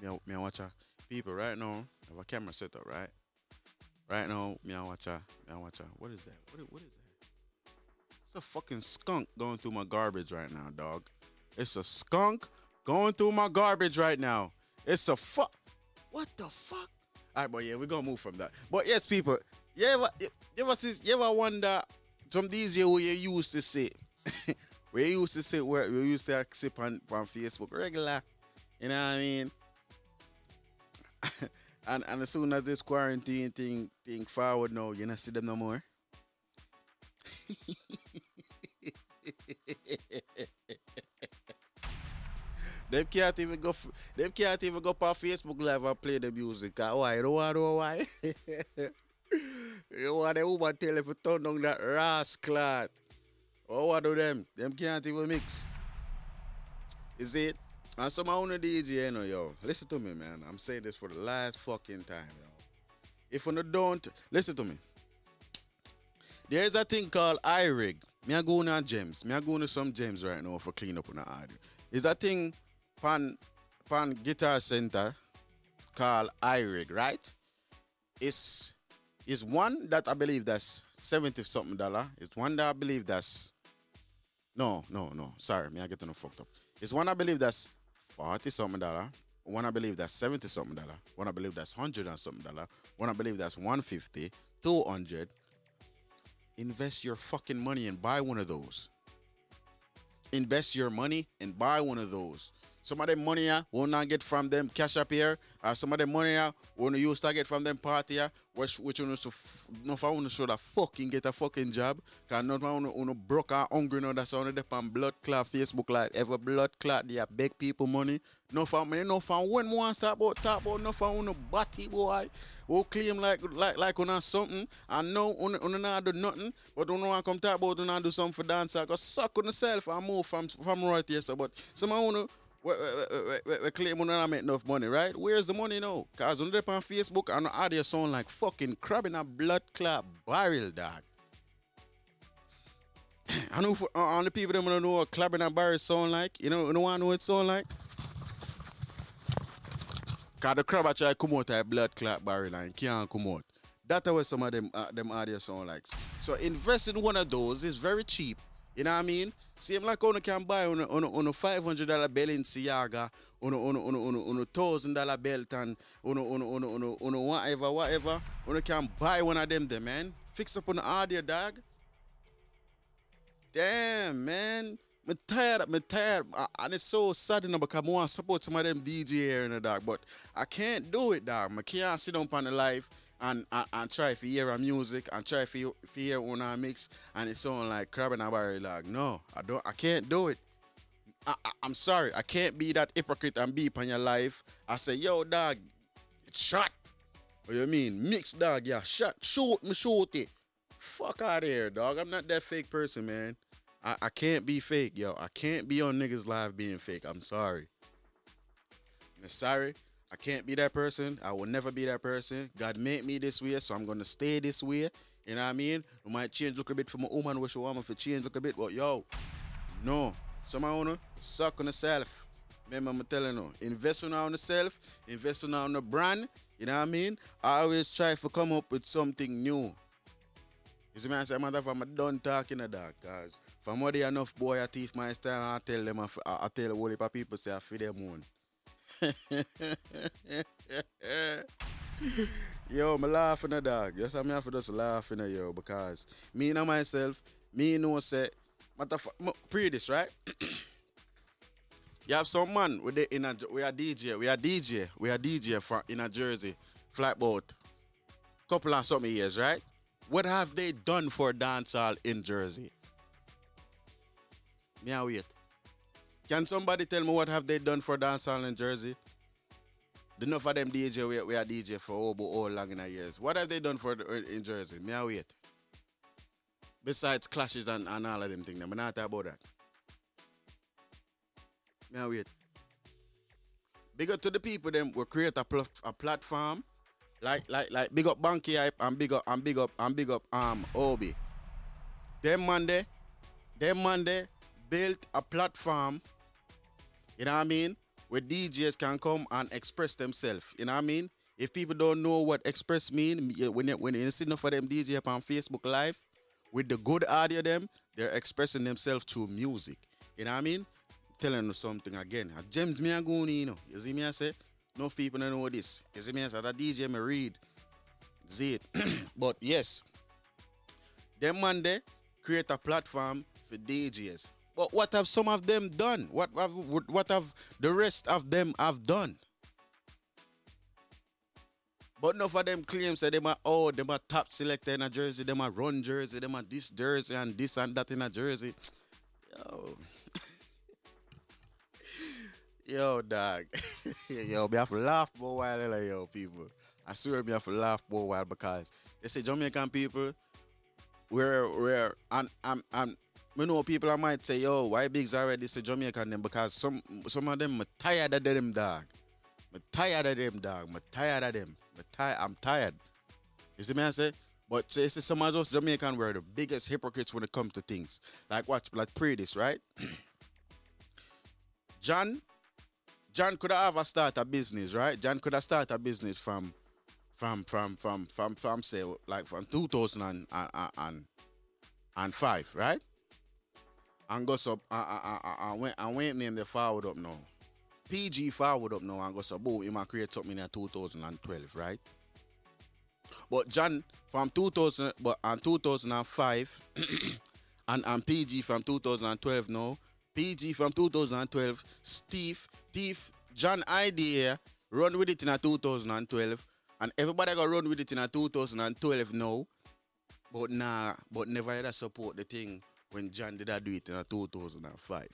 Me, me watch people right now. Have a camera set up, right? Right now, me a watch a, me a watch a. What is that? What, what is that? It's a fucking skunk going through my garbage right now, dog. It's a skunk going through my garbage right now. It's a fuck. What the fuck? All right, but yeah, we're gonna move from that. But yes, people, ever, you ever, you ever wonder some DJ where you used to sit, where you used to sit, where used to sit on, on Facebook regular, you know what I mean? and and as soon as this quarantine thing thing forward now, you not see them no more. Them can't even go. Them can't even go on Facebook Live and play the music. Ah, Why? You know why? you want the woman tell you to turn down that rascal. Oh, what do them? Them can't even mix. Is it? And some my the DJ, you know, yo, listen to me, man. I'm saying this for the last fucking time, yo. If you don't, listen to me. There is a thing called iRig. Me a go on gems. Me a go on some gems right now for clean up on the audio. Is that thing pan pan guitar center called iRig, right? It's is one that I believe that's 70 something dollar. It's one that I believe that's no, no, no. Sorry, me I get no fucked up. It's one I believe that's 40 something dollar. One I believe that's seventy something dollar. One I believe that's hundred and something dollar. One I believe that's 150, 200. Invest your fucking money and buy one of those. Invest your money and buy one of those. Some of them money uh, will not get from them cash up here. Uh, some of them money will you used to get from them party which which you know so f- no for to show that fucking get a fucking job. Cause not for want to broke and hungry now. That's on the on blood clot Facebook like ever blood clot they beg people money. No for me no for when one start about talk about no for no batty boy. Who claim like like like on something. And no on on not do nothing. But don't want come talk about on do something for dancer. Cause suck on yourself and move from from right here so but some wanna we, we, we, we, we claim we don't make enough money, right? Where's the money now? Cause on on Facebook and the audio sound like fucking crab in a blood clot barrel, dog. I know for, uh, the people that don't know what club in a barrel sound like. You know, you know what I know it sound like? Cause the crab actually come out of a blood clot barrel and can't come out. That's what some of them uh, them audio sound like. So invest in one of those is very cheap. You know what I mean? Same like on can buy on a, on a, on a five hundred dollar Balenciaga, on a on a on a, on a, on a thousand dollar belt and on a on a on a on a, on a whatever whatever. On a can buy one of them there, man. Fix up on the audio, dog. Damn, man. Me tired, me tired, I- and it's so know, because I want to support some of them DJ here in the dog, but I can't do it, dog. I can't sit down on the live and, and, and try to hear a music and try to hear one a mix, and it sound like crab in a barrel, dog. No, I don't, I can't do it. I, I, I'm sorry, I can't be that hypocrite and beep on your life. I say, yo, dog, it's shot. What you mean? Mix, dog, yeah, shot, shoot me, shoot it. Fuck out here, dog. I'm not that fake person, man. I, I can't be fake, yo. I can't be on niggas live being fake. I'm sorry. I'm sorry. I can't be that person. I will never be that person. God made me this way, so I'm gonna stay this way. You know what I mean? I might change look a bit for my woman, wish a woman for change look a bit, but yo, no. Someone wanna suck on yourself. Remember, I'm telling you, invest on yourself, invest on the brand. You know what I mean? I always try to come up with something new. You see me, I say, mother, I'm done talking the dark, cause from what they enough boy, I teeth my style, I tell them, I, tell the whole heap of people, say, I feed them one. yo, me laughing the dog. Yes, I'm here for just laughing at yo, because me and myself, me know say, matter pre this, right? you have some man with the in a we are DJ, we are DJ, we are DJ for in a Jersey, flatboat. Couple of something years, right? What have they done for dancehall in Jersey? Me wait. Can somebody tell me what have they done for dancehall in Jersey? Enough of them DJ we, we are DJ for oh, all, all oh, long in years. What have they done for the, in Jersey? Me wait. Besides clashes and, and all of them things, I'm not talk about that. Me I wait. Big up to the people them will create a, pl- a platform like like like big up Banky Hype and big up and big up and big up um Obi. Them Monday, them Monday built a platform, you know what I mean, where DJs can come and express themselves. You know what I mean? If people don't know what express mean, when you, when you enough of them DJ up on Facebook Live, with the good audio them, they're expressing themselves through music. You know what I mean? Telling you something again. James go you know. You see me I say? No people don't know this. You see me say that DJ me read. See it. but yes, them man there create a platform for DJs. But what have some of them done? What have what have the rest of them have done? But enough of them claims that them are oh them are top selector in a jersey, them are run jersey, them are this jersey and this and that in a jersey. Yo. Yo, dog. yo, me have to laugh for a while, like, yo, people. I swear me have to laugh for a while because they say Jamaican people, we're, we're, and, and, and, me know people I might say, yo, why Bigs already say Jamaican them? Because some some of them, me tired of them, dog. Me tired of them, dog. Me tired of them. Me tired, I'm tired. You see me, I say? But say, say some of us Jamaican were the biggest hypocrites when it comes to things. Like what? Like pray this, right? John, John could have a start a business, right? John could have started a business from, from, from, from, from, from, say, like from 2000 and, and, and, and five, right? And go up, I and, and, and, went, I went name the forward up now. PG forward up now and go so boom, he might create something in 2012, right? But John from 2000, but on 2005, and, and PG from 2012 now. PG from 2012, Steve, Steve, John idea, run with it in a 2012, and everybody got run with it in a 2012 now. But nah, but never ever support the thing when John did I do it in a 2005.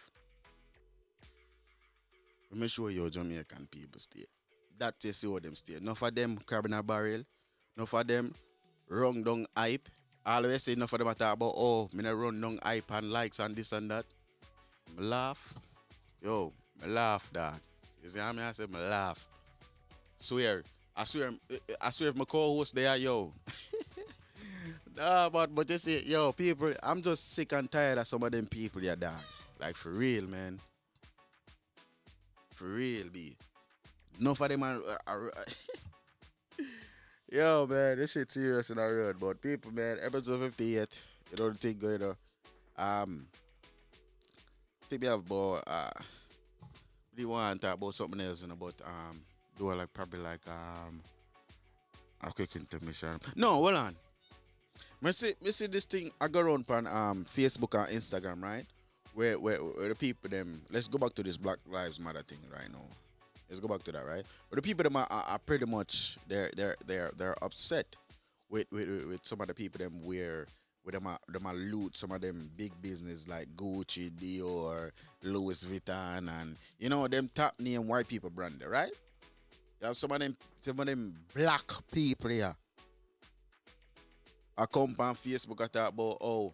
Let me show you Jamaican people stay. That just see how them stay. Enough of them crab in a barrel. Enough of them wrong down hype. Always say enough of them a talk about oh, me run down hype and likes and this and that. Me laugh. Yo, me laugh dog. You see how me I said, me laugh. Swear. I swear I swear if my co-host there, yo. nah, but but you see, yo, people, I'm just sick and tired of some of them people yeah, dog. Like for real, man. For real, B. Enough of them are, are, Yo, man, this shit serious in our road. But people, man, episode 58, you know the thing going on. Um, I think we have about, uh, we want to talk about something else, know, but, um, do I like, probably like, um, a quick intermission. No, hold on. Me see, me see this thing, I go around on, um, Facebook and Instagram, right? Where, where, where the people, them, let's go back to this Black Lives Matter thing right now. Let's go back to that, right? But the people them are, are, are pretty much they're they're they're they're upset with with, with- with some of the people them where with them are, them are loot some of them big business like Gucci, Dior, Louis Vuitton, and you know them top name white people brand, right? You have some of them some of them black people here. I come on Facebook I talk about oh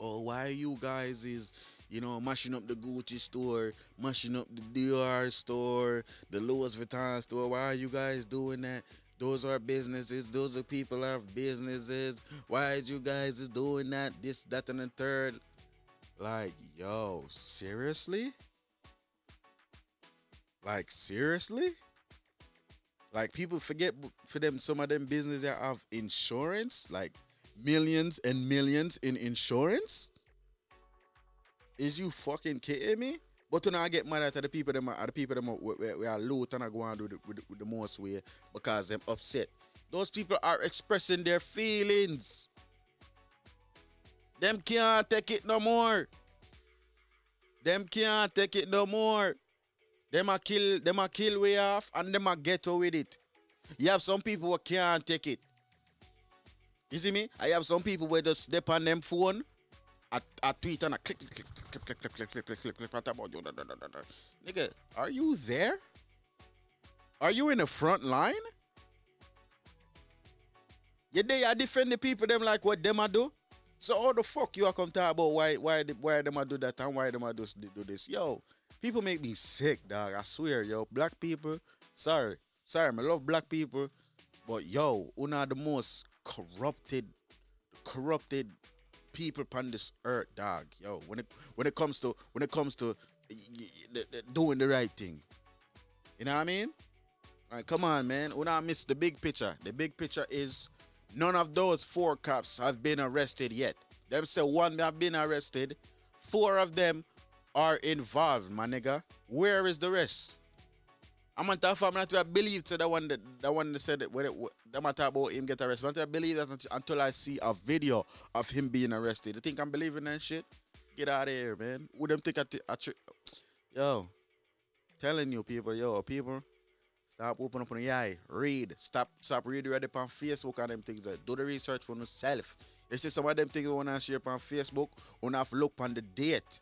oh why you guys is you know mashing up the Gucci store, mashing up the Dior store, the Louis Vuitton store. Why are you guys doing that? Those are businesses. Those are people have businesses. Why is you guys is doing that? This, that, and the third. Like, yo, seriously? Like, seriously? Like, people forget for them, some of them businesses have insurance, like millions and millions in insurance. Is you fucking kidding me? But when I get mad at the people them are the people them are, we, we, are loot and I go and do the, with, with the most way because them upset. Those people are expressing their feelings. Them can't take it no more. Them can't take it no more. Them a kill, them a kill way off and them a get away with it. You have some people who can't take it. You see me? I have some people where just step on them phone, I, I tweet and I click, click, click, click, click, click, click, click, click, click, click. Nigga, are you there? Are you in the front line? You there, you defend the people them like what them a do? So how the fuck you are come talk about why why why them a do that and why them a do, do this? Yo, people make me sick, dog. I swear, yo. Black people, sorry, sorry, I love black people, but yo, una the most corrupted, corrupted people upon this earth, dog. Yo, when it when it comes to when it comes to doing the right thing, you know what I mean? All right, come on, man. Una miss the big picture. The big picture is none of those four cops have been arrested yet. Them say one have been arrested. Four of them are involved, my nigga. Where is the rest? I'm gonna talk I'm not believe to the one that the one that said that when it them a talk about him get arrested. Not to believe that until- I see a video of him being arrested. You think I'm believing that shit? Get out of here, man. Who them think I, t- I tr- Yo, telling you people, yo, people, stop opening up on the eye. Read. Stop stop reading right up on Facebook and them things. Like, do the research for yourself. You see some of them things you wanna share on Facebook, you have to look on the date.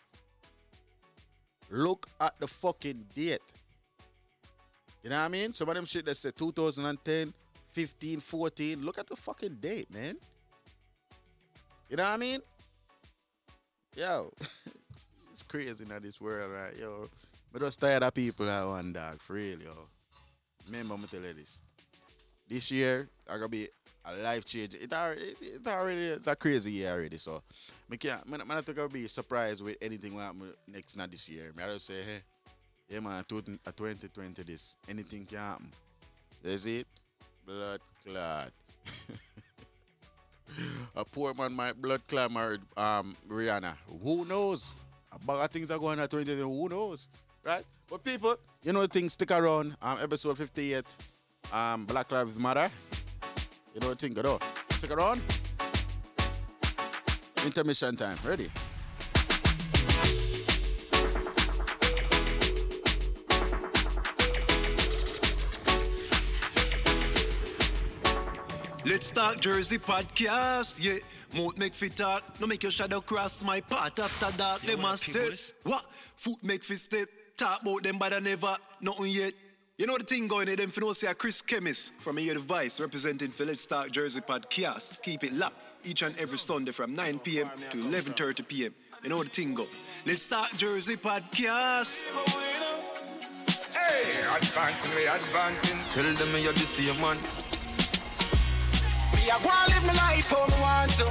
Look at the fucking date. You know what I mean? Some of them shit that say 2010, 15, 14. Look at the fucking date, man. You know what I mean? Yo, it's crazy in this world, right? Yo, but just tired of people that one dog, for real, yo. Remember, I'm tell you this. This year, I gonna be a life change. It already, it's already, it's a crazy year already. So, me can't, man, man, I think I'll be surprised with anything what next not this year. Me I just say, hey, yeah, man, two- uh, 2020 this, anything can happen. That's it. Blood clot. a poor man might blood clot married um Rihanna. Who knows? A bag of things are going on 2020. Who knows? right? But people, you know the thing, stick around. Um, episode 58, um, Black Lives Matter. You know the thing, go. Stick around. Intermission time. Ready? Let's talk Jersey podcast, yeah. Mouth make fit talk, no make your shadow cross my path after dark. They must stay. What? Foot make fit step. Talk about them, but I never, nothing yet. You know the thing going there, them for no say a Chris Chemist from here device representing for Let's Talk Jersey podcast. Keep it locked each and every Sunday from 9 p.m. to 11:30 p.m. You know the thing go. Let's Talk Jersey podcast. Hey, advancing, we advancing. Tell them me you're the same man. Me a go and live my life how me want to.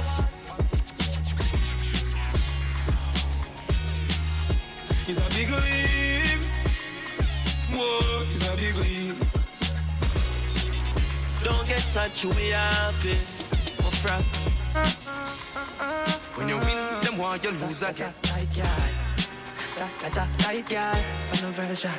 It's a big league. Whoa, it's a big league. Don't get such be happy. Oh, frost. When you win, them want you lose again. Tight girl, tight, tight, tight, tight girl. I know very shy,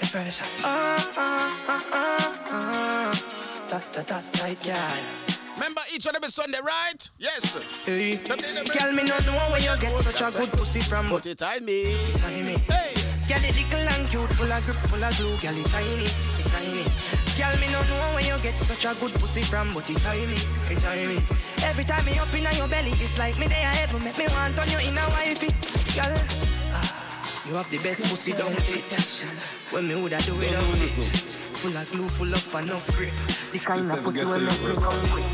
it's very shy. Ah, ah, ah, ah, ah. Tight, tight, tight girl. Remember each of them is Sunday, right? Yes. Hey. Girl, me no know where you get such a good pussy from. But it time me. Time me. Hey. Girl, it little and cute, full of grip, full of glue. Girl, it tiny, it tiny. Girl, me no know where you get such a good pussy from, but it tiny, me, it tiny. Every time me up in your belly, it's like me there ever make me want on you in a wifey. Girl, ah, you have the best pussy, don't it? When me woulda do without it. Full of glue, full of enough grip. The kind of pussy when me bring on quick.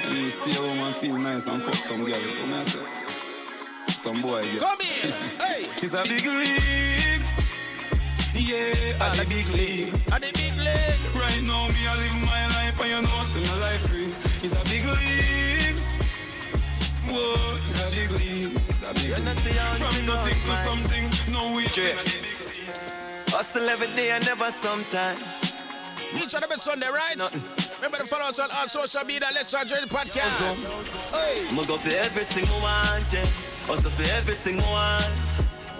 And you stay home and feel nice and fuck some girls. So me I say, some boy get. Come in. Hey. It's a big league. Yeah, a the big league. A the big league. Right now, me I live my life and you know see my life free. It's a big league. Whoa, it's a big league. It's a big league. From nothing to something, no we Straight. Hustle every day and never sometime. Each them is Sunday, right? Nothing. Remember to follow us on all social media. Let's Talk the podcast. Hey. I'ma go for everything I want, yeah. Hustle for everything I want.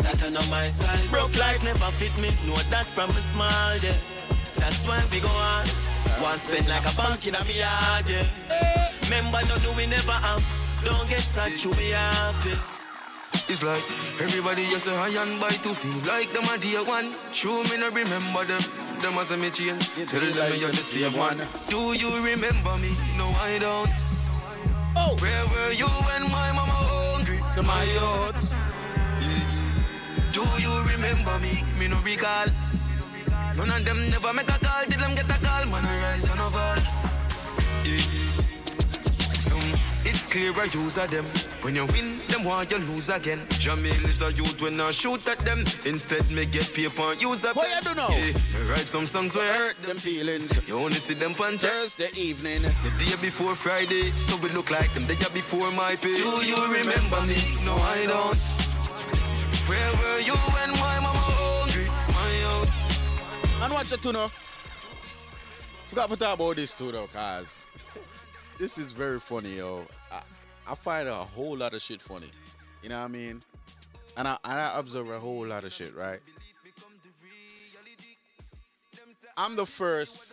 That I know my size. Broke life never fit me, know that from a small, yeah. That's why we go on. One spend like a bank in a me yard, yeah. Remember, no do we never am. Don't get such you be happy. It's like everybody just a high and buy to feel like them a dear one. True, me no remember them. Them as a me chain. Tell them me you're the same one. Do you remember me? No, I don't. Oh, where were you when my mama hungry? To my youth. Do you remember me? Me no recall. None of them never make a call. Did them get a call? Man, I rise and I fall. Yeah. Some it's clear I use of them. When you win, them want you lose again. Jamil is a youth when I shoot at them. Instead, me get paper and use up. What you do now? Yeah, me write some songs where hurt them feelings. You only see them on Thursday evening. The day before Friday, so we look like them the day before my pay. Do you remember me? No, I don't. Where were you when my mama hungry? My out. And watch it too now. Forgot to talk about this too though, cause this is very funny, yo. I, I find a whole lot of shit funny. You know what I mean? And I, and I observe a whole lot of shit, right? I'm the first.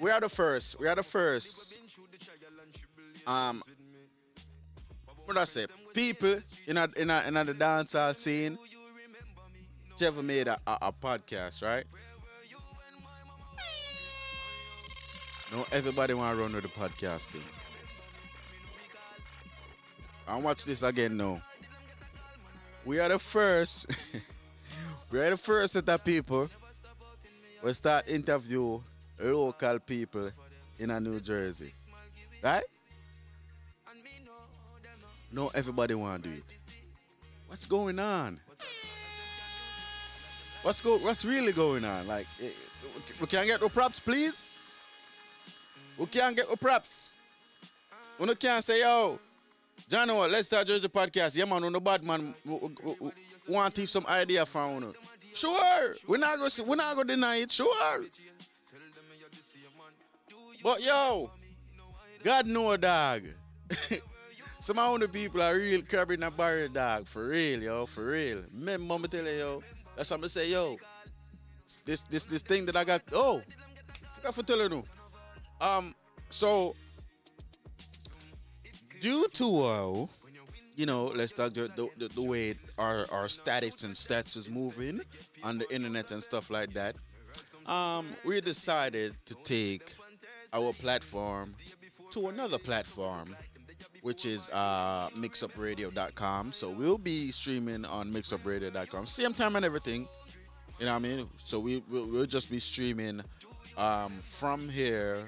We are the first. We are the first. Um, what I say? People in a, in a, in a the dancehall scene. Ever made a, a, a podcast, right? No, everybody want to run with the podcast thing. And watch this again now. We are the first. we are the first set of people. We start interview local people in a New Jersey, right? No, everybody want to do it. What's going on? What's go? What's really going on? Like, eh, we can get no props, please. We can't get no props. We no can't say, yo, Jano, Let's Talk Jersey podcast. Yeah, man, on the bad man we, we, we, we want to some idea from you. Sure, we're not not gonna deny it. Sure, but yo, God know, dog. Some of the people are real carrying a barrier dog. For real, yo. For real. Remember, mama tell you, yo. That's what I'm gonna say, yo. This this this thing that I got. Oh, forgot to tell you no. Um, so due to uh, you know, let's talk the, the, the way our our statics and stats is moving on the internet and stuff like that. Um, we decided to take our platform to another platform, which is uh, mixupradio.com. So we'll be streaming on mixupradio.com, same time and everything. You know what I mean? So we we'll, we'll just be streaming um, from here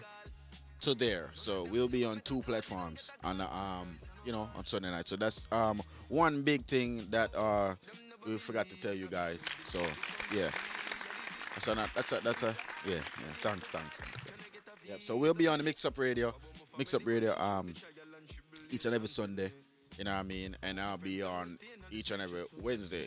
to there. So we'll be on two platforms on um, you know, on Sunday night. So that's um one big thing that uh we forgot to tell you guys. So yeah. That's a that's a that's a yeah, yeah. Thanks, thanks. thanks. Yep. So we'll be on the Mix Up Radio. Mix Up Radio um each and every Sunday. You know what I mean? And I'll be on each and every Wednesday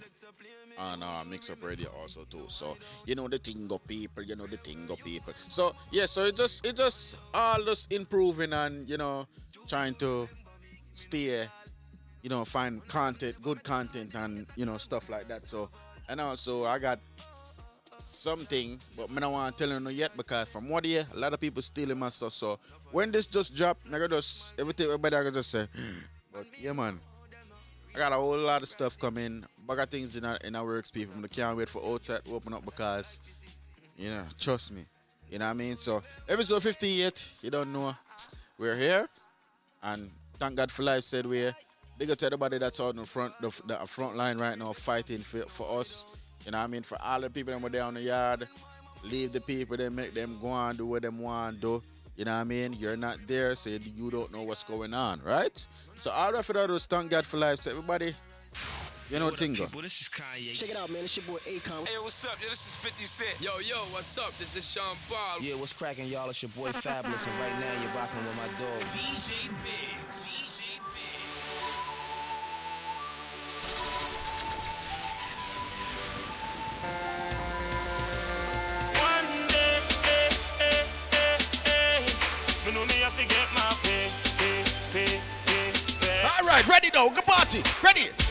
on uh, Mix Up Radio also too. So you know the Tingo people, you know the Tingo people. So yeah, so it just it just all just improving and you know trying to stay, you know, find content, good content and you know stuff like that. So and also I got something, but I don't want to tell you no yet because from what here, a lot of people stealing my stuff. So when this just drop, I gotta just everything everybody I gotta just say, but yeah man. I got a whole lot of stuff coming. I got things in our in our works, people. I can't wait for outside to open up because, you know, trust me. You know what I mean? So episode 58, you don't know. We're here. And thank God for life said we're big up to everybody that's on the front the, the front line right now fighting for, for us. You know what I mean? For all the people that were on the yard, leave the people that make them go and do what them want to do. You know what I mean? You're not there, so you don't know what's going on, right? So all of that is thank God for life. So everybody, you know Tingo. This is Kanye. Check it out, man. It's your boy Akon. Hey, what's up? Yo, this is 50 Cent. Yo, yo, what's up? This is Sean Paul. Yeah, what's cracking, y'all? It's your boy Fabolous, and right now you're rocking with my dog. DJ Biggs. DJ Biggs. One day, eh, eh, eh, eh, me know me to get my pay, pay, pay, pay, pay. All right, ready now. Good party. Ready.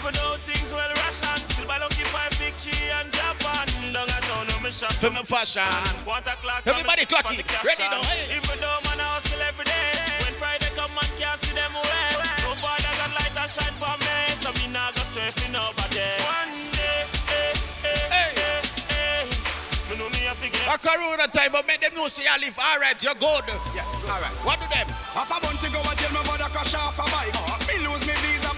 Even though things well ration, still buy lucky five big and Japan. Down a town, no me shop. Film and fashion. Water clocks. Everybody clock on it. Ready now, hey. Even though man I hustle every day. When Friday come man can't see them away. No father got light and shine for me, so me nah go stray for nobody. One day, eh, eh, eh, eh, me know me have to get. A corona time, but make them know say you live. All right, you're good. Yeah, All right. What do them? Half a month ago, I tell my brother crash off a bike. Me lose me visa,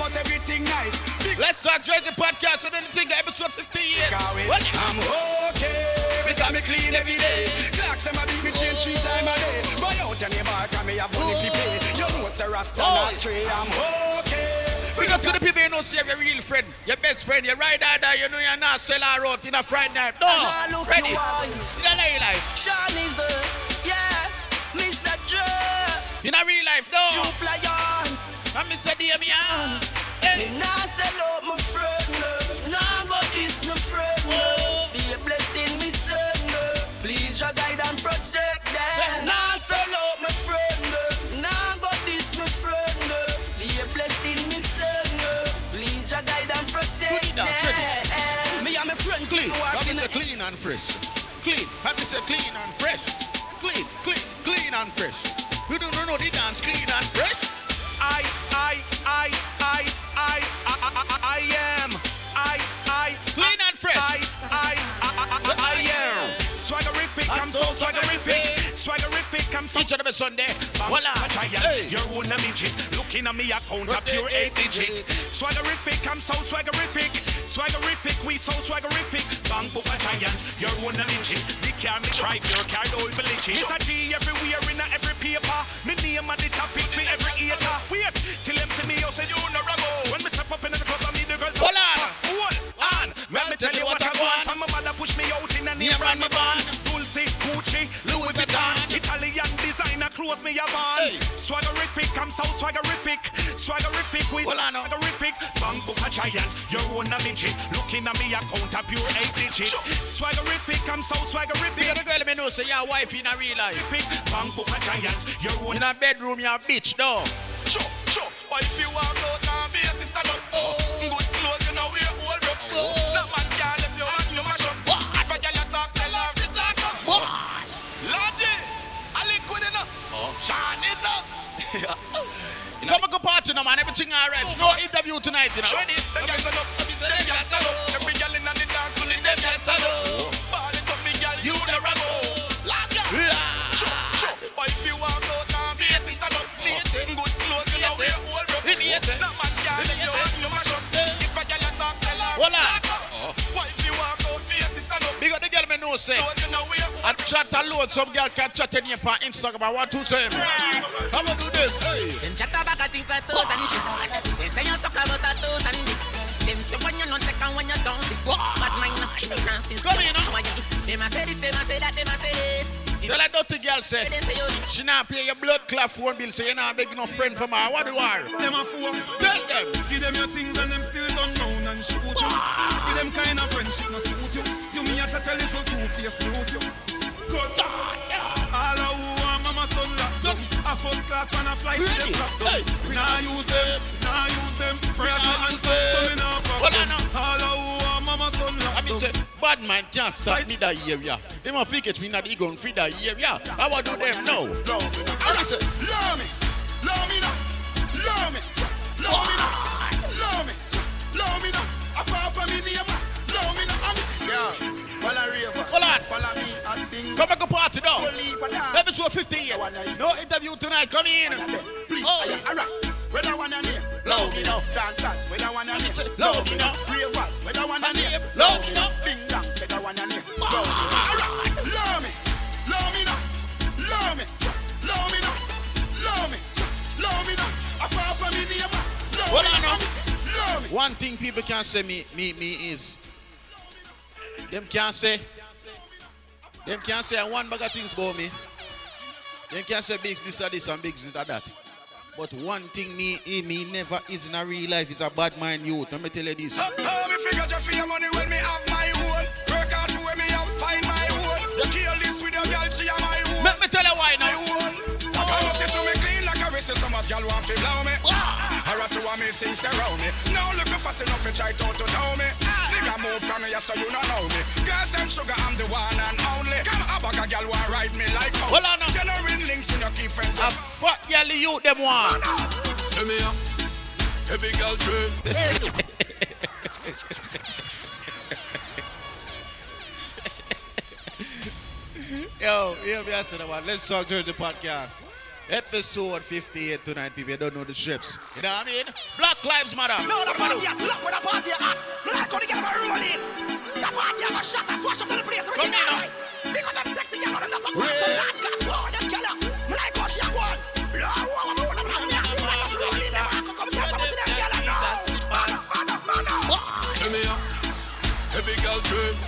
Let's talk Jersey podcast. And then think episode 58. Well, I'm okay because me clean every day. Clocks and my beat me change three times a day. Buy out any bar, can me have money fi pay. You know it's a rasta Oh. not stray. I'm okay. Big up to the people you know say your real friend, your best friend, your ride or die, you know you're not sell her out in a Friday night. No. Look Ready? you. In a real life. Sean is a, yeah, Mr. Dre. In a real life, no. You fly on. I'm Mr. Damian. Me nah sell out my friend. no. Nah go this my friend. no. Be a blessing, me son. no. Please your guide and protect them. Nah sell out my friend. no. Nah go this my friend. no. Be a blessing, me son. no. Please your guide and protect now, them. Me and my friends Clean. we walk Have in say clean and fresh. Clean. Have me say clean and fresh. Clean, clean, clean and fresh. You don't know the dance clean and fresh? I, I, I, I, I, I, I, I am. I, I, Clean and fresh. I, I, I, I, I am. Swaggerific, I'm so swaggerific. Swaggerific, I'm so. Each and every Sunday. Voila. Hey. you're one a midget. Looking at me account, a pure eight digit. Swaggerific, I'm so swaggerific. Swaggerific, we so swaggerific. Bang book a giant, you're one midget. The car me try pure car old village. It's a G everywhere in a every paper. Me name at the topic for every acre. Wait till them me, say clothes me a van. Swaggerific, I'm so swaggerific. Swaggerific, we on now. swaggerific. Bang book a giant, you're one a midget. Looking at me account a pure eight digit. Swaggerific, I'm so swaggerific. up the girl me know say your wife in a real life. Bang book a giant, you're one In a bedroom, you're a bitch, no. Chop, chop, wifey party, no man. Everything alright. No interview tonight, you know. Ready? Them girls stand up, them girls stand up. Every girl inna the dance floor, them girls stand up. Ball it up, me girl, you never go. Lager. Sure, sure. But if you walk out now, be it stand up. Good clothes, you know wear old. No man can let you hang your mash up. If a girl a talk, tell her. Hold on. Why if you walk out, be it stand up. Big the girl me know say. Clothes, you know I chat alone. Some girl can chat in here on Instagram. I want to say me. How about do them? Hey. Them chat about a things like toes and shit. Them say you suck about a toes and dick. Them say when you not take and when you don't see. Bad mind not kill it nonsense. Come here, no? Them a say this, them a say that, them a say this. Tell that dirty girl say. They say you She not pay your blood clot phone bill, so you not beg no friend from her. What do you want? Them a fool. Tell them. Give them your things and them still turn round and shoot you. Give them kind of friendship no suit you. You me a chat a little two face brute you. Good. All of who want mama son locked up. A first class man a flight to the strap down. Nah use them, nah use them. Press no answer, so me nah pop them. All of who want mama son locked up. bad man can't stop me that area. They want to catch me not gun free that area. I want do them now. Love me, love me, love me love me, love me love me, love me. Apart from me name, love me. I'm yeah. Follow Raver, Hold on. follow me at Bing. Come back a party now. Holy Pada. Episode 50 here. No interview tonight. Come in. Please, Oh. oh. alright. Where that one your name? Love me now. Dancers, where that one your name? Love me now. Ravers, where that one your name? Love me now. Bing dong, say that one your name. Love me. Alright. Love me, love me now, ah. love me, love me now, love me, love me now. Apart from me name, love me now. One thing people can't say me, me, me is, them can't say, them can't say one bag of things about me. Them can't say bigs this or this and bigs this or that. But one thing me, me never is in a real life is a bad mind youth. Let me tell you this. Oh, me figure just for your money when me have my own. Work hard to where me find my own. You kill this with your girl, she a my own. Let me tell you why now. Clean like a wrist, so much girl want to blow me. I rat you want me sing around me. Now look me fast enough to try to to tell me. Ah! Nigga move from me, yeah, so you don't know me. Girls and sugar, I'm the one and only. Come a bag a girl want ride me like how. Hold on now. Genuine links when you keep friends. A fuck y'all the youth them want. Send me up. Every girl train. Yo, here we are saying about Let's Talk Jersey podcast. Episode 58 tonight, people. You don't know the strips. You know what I mean? Black Lives Matter. No, the party is slap with the party. Me like how the girl a rolling. The party a go shot and swash up to the place. Come here now. Because them sexy girl them just a Real. pass. So lad got war, them a. Me like how she a go on. Blow, wow, me a think that just rolling. A go come say something to them girl a know. Man up, man up, man up. Send me up, every girl train.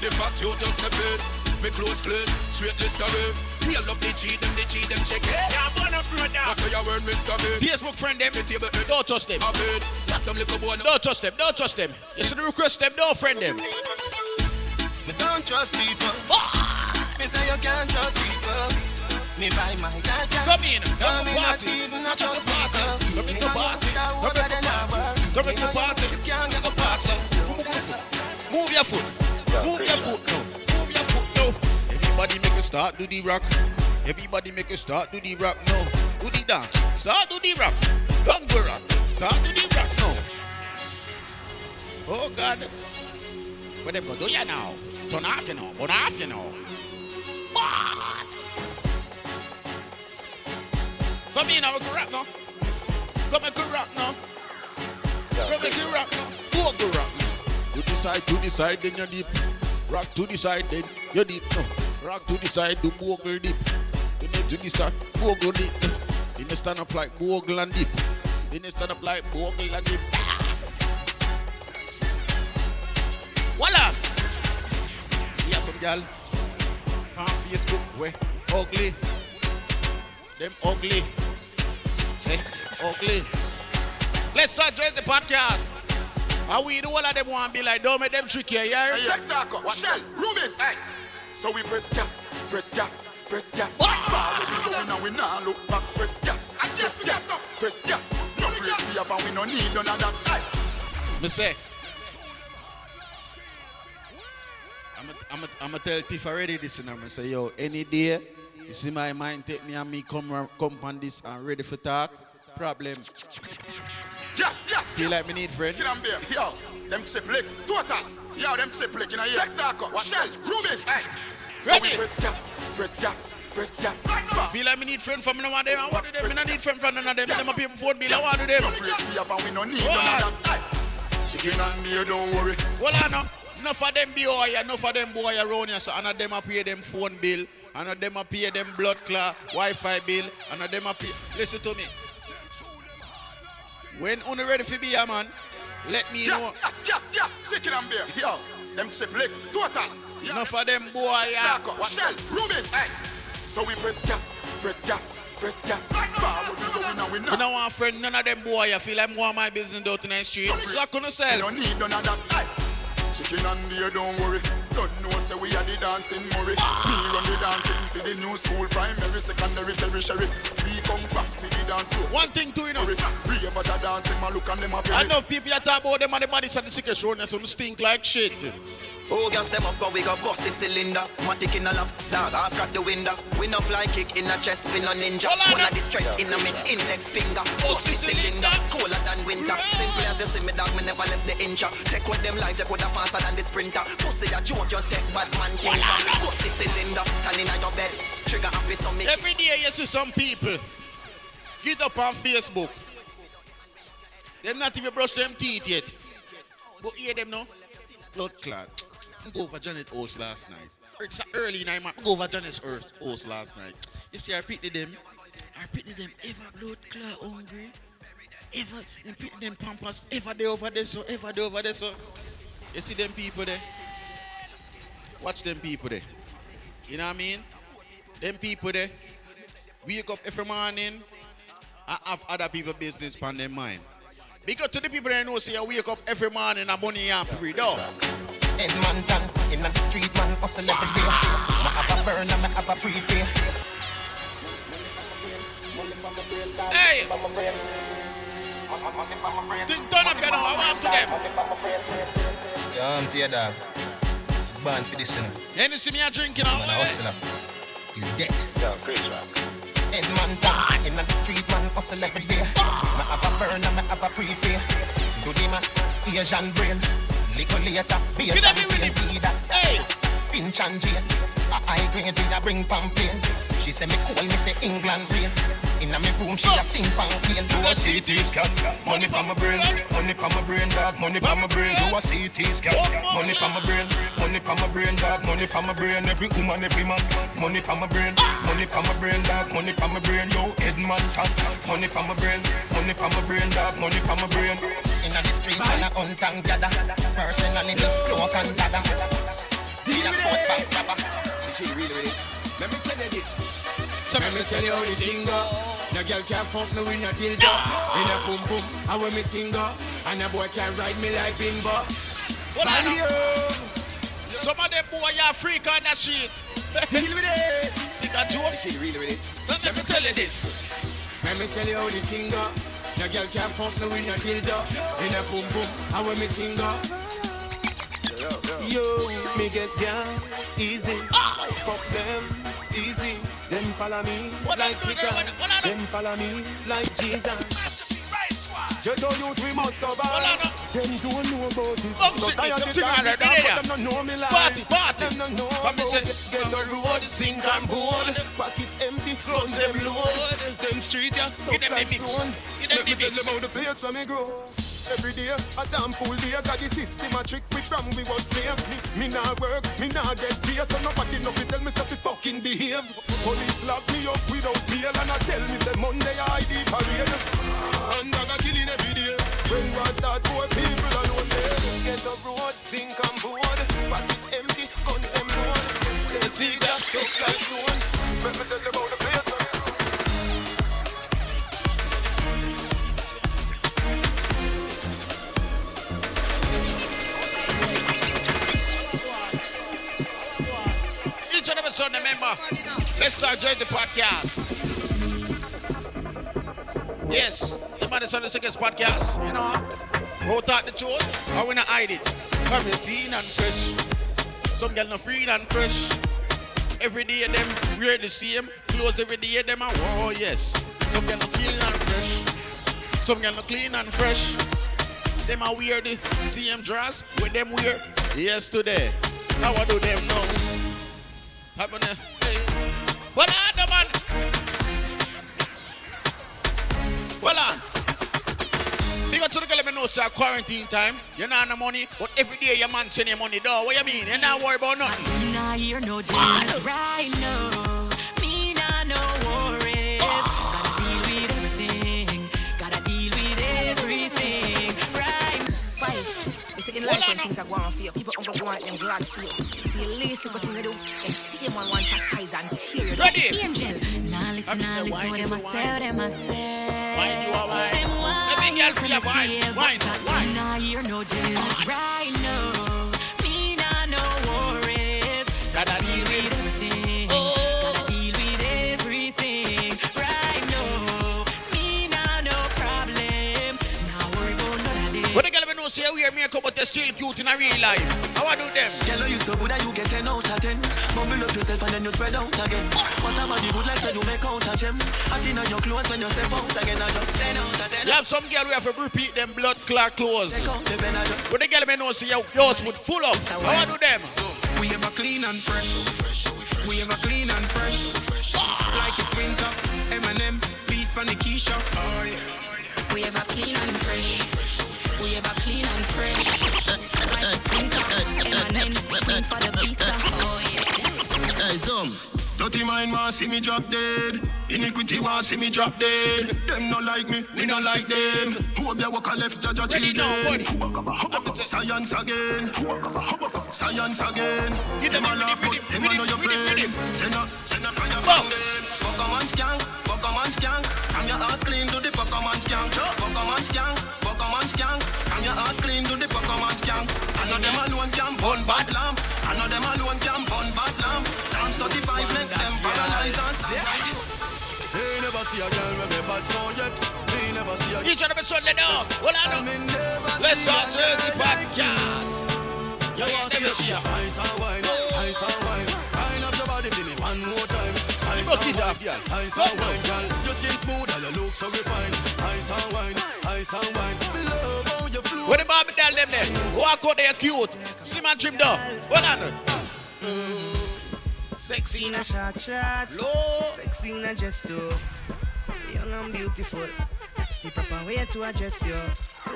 The fact you just step in, me close clean, straight list of it. Real up the G, them the G, them check it. Yeah, burn up, brother. That's how you word Mr. Big. Facebook friend them. Me table head, Don't trust them. a bed. That's some little boy. Don't trust them. Don't trust them. You should request them. Don't friend them. Me don't trust people. Ah! Me say you can't trust people. Me buy my data. Come in. Come me to not party. even a trust people. Come Me to party. Come whole to of them a work. Come Me to party. You can't get a pass. Move your foot. Move your foot Everybody make a start do the rock. Everybody make a start do the rock now. Do the dance. Start do the rock. Don't go rock. Start do the rock now. Oh God. What them gonna do ya now? Turn off you know. Turn off you know. What? Come in now, rock now. Come and can rock now. Come and can rock now. Go go rock now. The side, to the side, then you deep. Rock to the side, then you deep. No. Rock to the side, do bogle deep. Then you to the side, bogle deep. Then you stand up like bogle and deep. Then you stand up like bogle and deep. Ah! Voila! We have some gal on Facebook where ugly. Them ugly. Hey, ugly. Let's start join the podcast. And we the one of them want to be like, don't make them trick you, yeah? Hey, Texaco, Shell, Rubis. Hey. So we press gas, press gas, press gas. Far we going and we nah look back. Press gas, press gas, press gas. No brace we have and we no need none of that. Hey. Me say. I'm a, I'm a, I'm a tell Tiff already this and I'm gonna say, yo, any day, you see my mind take me and me come come on this and ready for talk. Problem. Yes, yes. Feel like me need friend. Get them beer. Yo, them triplic. Total. Yo, them triplic in a year. Texaco. Shell. Rubis. Hey. So Ready? press gas. Press gas. Press gas. Feel like me need friend from none of them. I want to them. Me no need friend from none of them. Them a people phone bill. I want to them. No brace we have and we no need What? none of that. Aye. Chicken and beer, don't worry. Well, I know. Enough of them boy, enough of them boy around here, so none of them a pay them phone bill, none of them a pay them blood clot, Wi-Fi bill, none of them a pay. Listen to me. When on ready for be a man, let me Yes, know. yes, yes, yes. Chicken and beer. Yo, them triplic. Total. Enough of them boy, yeah. Shell. Rubis. Hey. So we press gas. Press gas. Press gas. Forward we going and we You not. know one friend, none of them boy, I feel like more of my business out in the street. Suck on We yourself. don't need none of that. Aye. Chicken and beer, don't worry. Don't know, say we are the dancing Murray. Me run the dancing for the new school, primary, secondary, tertiary. We come back for the dance floor. One thing to you know. Three of us are dancing, man, look and them up. I know people that talk about them and the bodies and the sickest road, so stink like shit. Oh, gas them up, go we go bust the cylinder. Matic in a lap, dog, I've got the window. We no fly kick in a chest, we no ninja. One of the straight in a mid index finger. Bust the cylinder, colder than winter. Simple as you see me, dog, me never left the inch. Take with them life, you coulda faster than the sprinter. Pussy a joke, you take bad man king. Bust the cylinder, turn in your bed. Trigger happy so me. Every day you see some people get up on Facebook. Them not even brush them teeth yet. But hear them now. Blood clot. I go over Janet house last night. Er, it's a early night, man. I go over Janet's house last night. You see, I pity them. I pity them ever blood clot hungry. Ever, and pity them pampas ever they over there so, ever they over there so. You see them people there? Watch them people there. You know what I mean? Them people there wake up every morning and have other people business on their mind. Because to the people that know say you wake up every morning and money and pray dog. Head man down in the street, man hustle every day. Me have a burn and me have a prepay. Hey! Think turn up, you know, I want to them. Yeah, I'm tear dog. Born for this, you know. Then you see me a drinking out. Man, a eh? hustler. You dead. Yeah, crazy Head man down in the street, man hustle every day. Me have a burn and me have a prepay. Do the max, Asian brain. Little later, be a champagne tea. Hey! Finch and Jane. A high grade we a bring pamphlet. She say me call me say England rain. Inna me room she a sing pamphlet. Do a CT scan, money pa my brain, money pa my brain, dog, money pa my brain. Do a CT scan, money pa my brain, money pa my brain, dog, money pa my brain. Every woman, every man, money pa my brain, money pa my brain, dog, money pa my brain. Yo, top, money pa my brain, money pa my brain, dog, money pa my brain. The street and a hunt and gather. Personality, cloak and dagger. Be a sport robber. Let me tell you this. So let me tell you how the thing go. No girl can fuck me with no dildo. In a boom boom, and when me thing go. And a boy can ride me like bimbo. What I know? Some of them boy are freak on that shit. Deal with it. You got joke? With it. So let me tell you this. Let me tell you how the thing go. No girl can't fuck me with no dildo. In a boom boom, and when me thing go. Yo, me get down easy. Fuck them easy. Them follow me like Peter. Them follow me like Jesus. You know youth we must survive. Them don't know about it. Come Society can't on be it, done, yeah. but them don't know me like. Party, party. Them don't know Come about it. Get the road, sink and board. Pocket empty, guns them load. Them street yeah, Give them the mix. Give them Let me tell them how the place where me grow. Every day, a damn fool day, got the system a trick we from we was slave. Me, me nah work, me nah get pay, so nobody know fi tell me say fi fucking behave. Police lock me up without bail and I tell me say Monday I ID parade. And I got killing every day. When war start, poor people alone there. Get a road, sink and board, pocket empty, guns them load. They see that tough like stone. Let me tell them how the place. And every Sunday member, let's start join the podcast. Yes, the man is on the Sickest podcast. You know, go talk the truth, or we not hide it. Clean and fresh. Some girl no free and fresh. Every day them wear the same clothes every day them and oh yes. Some girl no clean and fresh. Some girl no clean and fresh. Them are wear the CM dress with them wear yesterday. How I do them now? Happen there. Hey. Well, on, man. Well, on. Big up to the girl, let me know, sir, quarantine time. You not no money, but every day your man send you money, though. What you mean? You not worry about nothing. Me nah hear no dance right now. Me nah no worries. Gotta deal with everything. Gotta deal with everything. Right. Spice. You see, in life when things are going for you, people don't want them glad for you. You see, the least good thing to do, them see them on chastise and tear you. Ready? Angel. Nah listen, nah listen what them a say, what them a say. Wine you a wine. Let me girl for your wine. Wine, wine. Nah hear no dance right now. Me nah no worries. Gotta deal with the girl let me know, say we wear makeup, but they're still cute in a real life. How I do them? Girl, you so good that you get 10 out of 10. Bumble up yourself and then you spread out again. What about the good life that you make out of gem? Hot in your clothes when you step out again. I just 10 out of 10. You have some girl we have to repeat them blood clot clothes. Take out the pen, I just What the girl let me know, say your yours foot full up. How I do them? We ever clean and fresh. We ever clean and fresh. Like it's winter. Eminem, beats from the Keisha. Oh yeah. We ever clean and fresh. Eminem, for the pizza. Oh yeah. Hey, some. Dirty mind want see me drop dead. Iniquity want see me drop dead. Them no like me, we no like them. Who be walk a left judge a Ready now, buddy. Science again. Science again. Give them a laugh, but them a know your friend. Send a, send a fire from them. Pokemon skank, Pokemon skank. Come your heart clean to the Pokemon skank. Pokemon skank, know them alone can burn bad lamp. I know them alone can burn bad lamp. Times 35 make them paralyze and stand. They never see a girl with a bad sound yet. They never see a Each other been Sunday now. Well, I know. Let's start the podcast. You want to see a ice and wine, ice and wine. Wind up your body for me one more time. Ice and wine, ice and wine, girl. Your skin smooth and your look so refined. Ice and wine, ice and wine. Love how you flow. Eh, what the Barbie them there? Walk out there cute. Slim and trim down. Well, I know. Sexy in a short shots. Low. Sexy in a dress. Young and beautiful. That's the proper way to address you.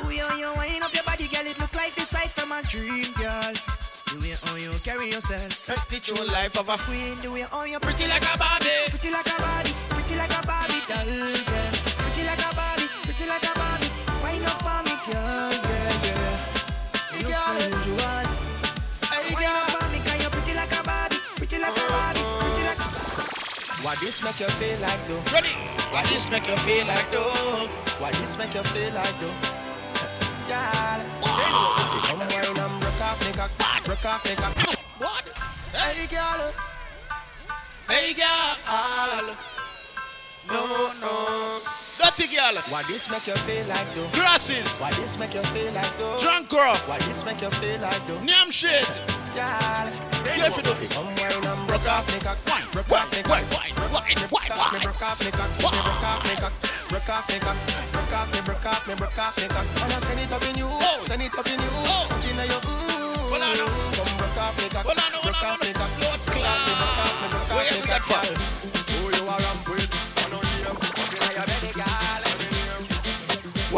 Way how you wind up your body, girl, it look like the sight from a dream, girl. The way how you carry yourself. That's the true life of a queen. The way how you Pretty like a Barbie. Pretty like a Barbie. Pretty like a Barbie doll, girl. Pretty like a Barbie. Pretty like a Barbie. Wind up for me, girl. You look so unusual. Hey, wind up for me, 'cause you're pretty like a Barbie. Pretty like a Barbie. Pretty like a What this make you feel like though? Ready? What this make you feel like though? What this make you feel like though? Girl, come wine and broke off me cock, broke off me cock. What? Hey girl, Hey, girl. No, no. Dirty girl. what this make you feel like though? Grasses. What this make you feel like though? Drunk girl. What this make you feel like though? Nyam shit. Girl, You have to do it. come wine and broke off me cock, broke off me Why, cock. why, why, why, Broke off me, why? broke off me cock, broke off me cock, broke off me cock, broke off me, broke off me, broke off me cock. I send it up in you, oh. send it up in you, oh. inna your. Well, I know. Come broke off me cock,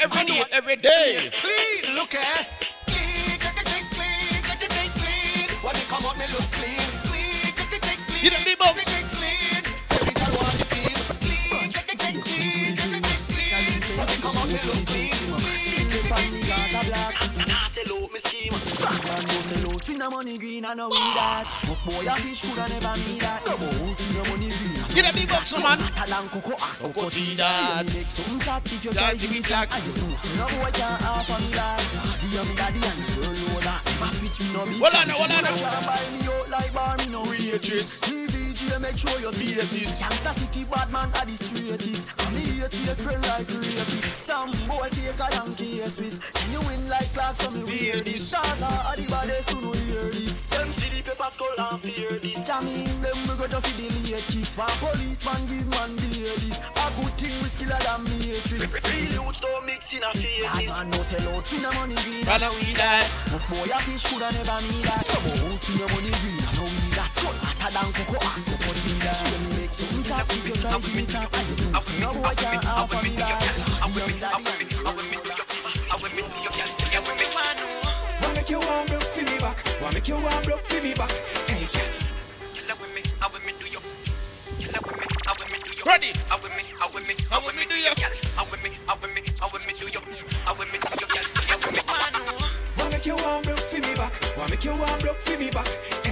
Every day, every day, day. Clean, look eh. Clean, clean, clean, clean, clean, clean, clean. When they come out, me look clean. Clean, clean, clean, clean. You don't need box. Clean, clean. Every girl want me clean. Clean, clean, clean, clean, clean, clean, clean. When they come out, me look clean. Clean, clean, clean, clean. Nah, sell me scheme. Man, go sell out. Fin the money green, I know we that. Boy a fish coulda never that. Come fin the money green. Get a big box, man. Cocoa ass. Cocoa tea, See make some chat if you try give give me me chat. And you know, say no boy can't offer me that. The young daddy and the girl know that. If I switch me no beat. Hold on, hold on. Can't buy me out like bar, me no waitress. TVG make sure you feel this. Gangsta city bad man are the straightest. And me hate fake friend like rapist. Some boy faker than K-Swiss. Genuine like Clark, so me wear this. Stars are the baddest, who no hear this. Them see the paper skull and fear this. Jamming them we go just for the late kicks. One policeman give man the ladies. A good thing we skiller than matrix. Real youths don't mix in a fake this. man no sell out, fin a money green. A we that. Enough boy a fish coulda never me that. Come out, fin a money green. I know we that. So hotter than cocoa ass, cocoa tea that. See me make some chat if you try give me chat. I do know, say no boy can't offer me that. The young daddy Wanna make you warm block for me back.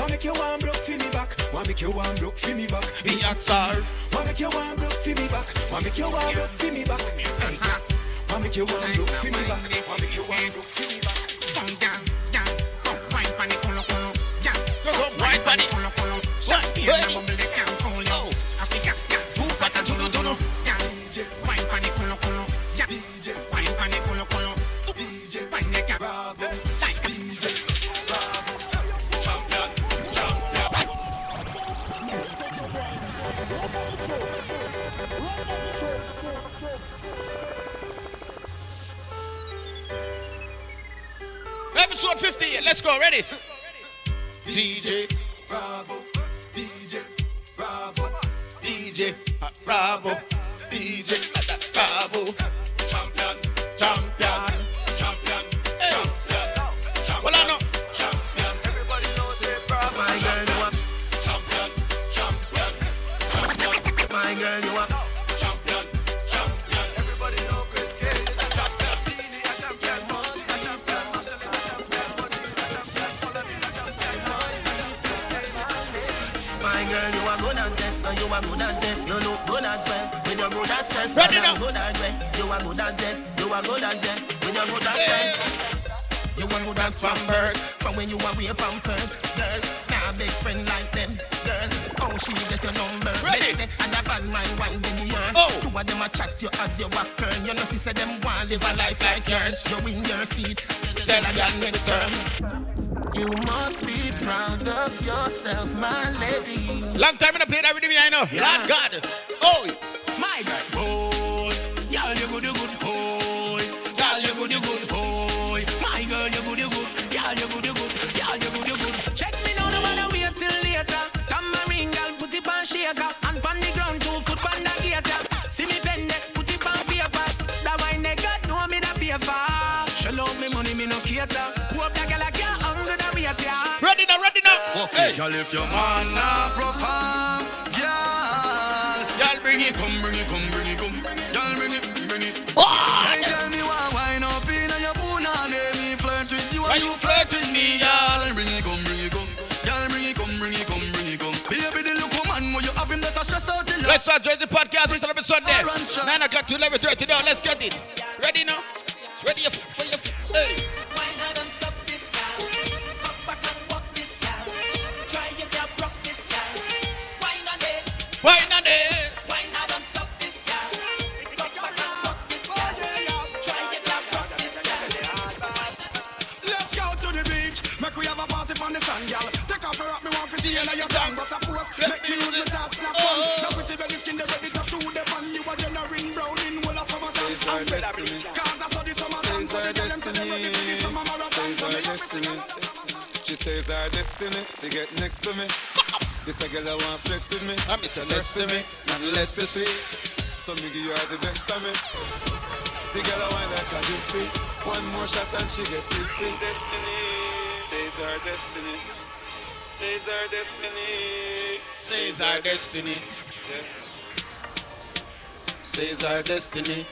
Wanna make you warm block for me back. Hey, girl. Ready? Wanna make you warm block for me back. Wanna make you warm block for me back. Hey, girl. Wanna make you warm block for me back. Wanna make you warm block for me back. Be a star. Wanna make you warm block for me back. Wanna make you warm block for me back. Uh-huh. Wanna make you warm block for me back. Wanna make you warm block for me back. Come, girl, girl. Come, wine the colo colo. Girl, Go, go, wine the colo colo. Champagne and bubble they 58. Go. Ready? DJ Bravo. DJ Bravo. DJ Bravo. Yourself, my lady. Join the podcast. It's. All right, sure. 9 o'clock to 11.30 flex with me. I'm Mr. Next to me. Nothing less to see. So me give you all the best of me. The girl I want like a gypsy. One more shot and she get tipsy. Destiny. Says our destiny. Says our destiny. Says our destiny. Says our destiny.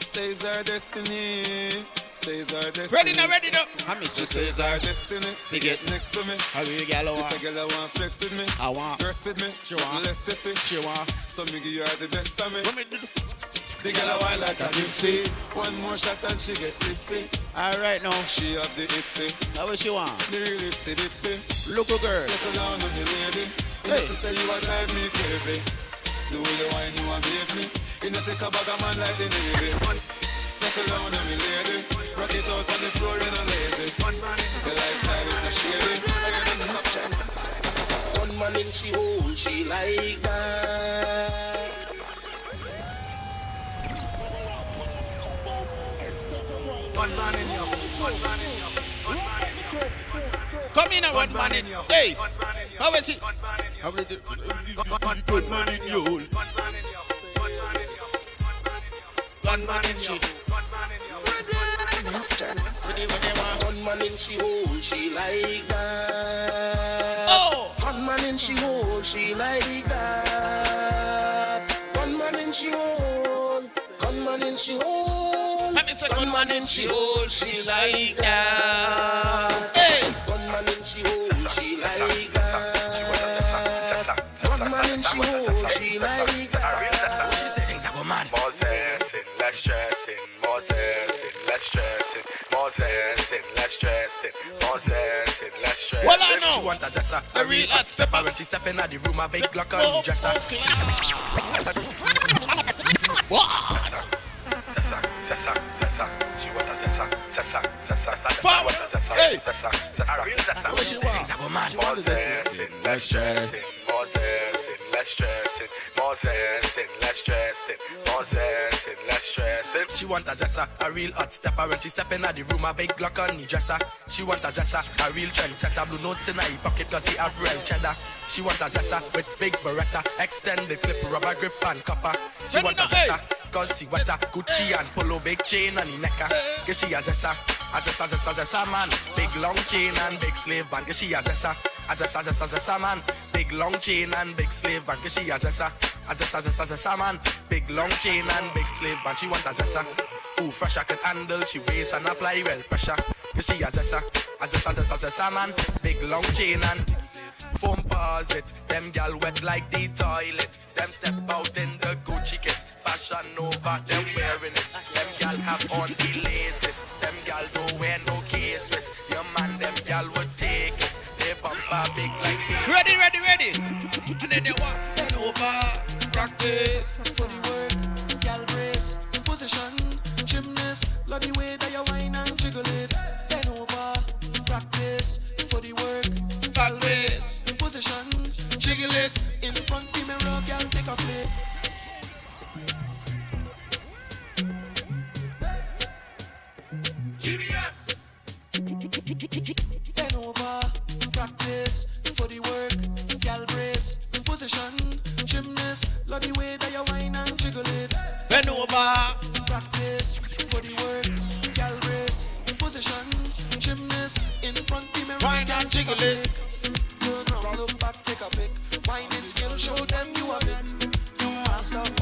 Says our destiny. Says our destiny. Ready now, ready now. I miss you, says says our destiny. To get next to me. How you gal This want? a girl I want flex with me. I want. Burst with me. She want. Less sissy. She want. So me give you the best of me. The girl a wild like a gypsy. One more shot and she get tipsy. All right now. She have the itsy. How what she want? The real itsy bitsy. Look a girl. Settle down on the lady. You Hey. to say you a drive me crazy. The way you whine, you amaze me. You not take a bag of man like the Navy. Settle down on me lady. Rock it out on the floor, you no lazy. The lifestyle is not shady. One man in she hole, she like that. In your one man in your one man in your Come in one man in. Hey, how is it? How is it? One good man in your hole. One man in she. Master. One in she hole, she like that. Oh! One man in she hole, she like that. One man in she hole, one man in she hole. Let me say One man in she hole, she like that. Hey! One man in she hole, she like that. One man in she hole, she like that. She say things I go mad. Stressing, less stressing, more stressing, less stressing, more stressing, less stressing. Well, I know. She want a zessa, a real hot stepper. When she step in the room, a big Glock on oh, the dresser. Zessa, zessa, zessa. She want a zessa, zessa, zessa, zessa. She Fam. want a zessa, Hey. zessa, zessa. A real zessa. When she say things I go mad. More stressing, less stressing, more stressing, less stressing, more stressing, less stressing, more stressing, less stressing. She want a zessa, a real hot stepper. When she step in at the room, a big Glock on the dresser. She want a zessa, a real trendsetter. Blue notes in her pocket cause he have real cheddar. She want a zessa with big beretta, extended clip, rubber grip and copper. She Ready want a now, hey. zessa, cause she a Gucci and polo, big chain on the necker. Cause she a zessa, a zessa, zessa, zessa man. Big long chain and big slave band. She a zessa, a zessa, zessa, zessa man. Big long chain and big slave. Cause she a zessa, a zessa, zessa, zessa man. Big long chain and big slave band. She want a zessa. Who fresh I can handle, she weighs and apply well pressure. Cause she a zessa, a zessa, zessa, zessa man. Big long chain and foam paws it. Them gal wet like the toilet. Them step out in the Gucci kit. Fashion over, them wearing it. Them gal have on the latest. Them gal don't wear no case wrist. Your man, them gal would take it. They bumper big like speed. Ready, ready, ready. And then they walk then over. Practice. for the work, gal brace, In position, gymnast, love the way that you whine position, jiggle it. In front the mirror, gal take a flip. Bend over, practice for the work, gal brace, position, gymnast, love the way that you whine and jiggle it. Bend over. Practice for the work, gal brace, position, gymnast, in front the mirror, Whine and jiggle it. Skill, show them you have it. You master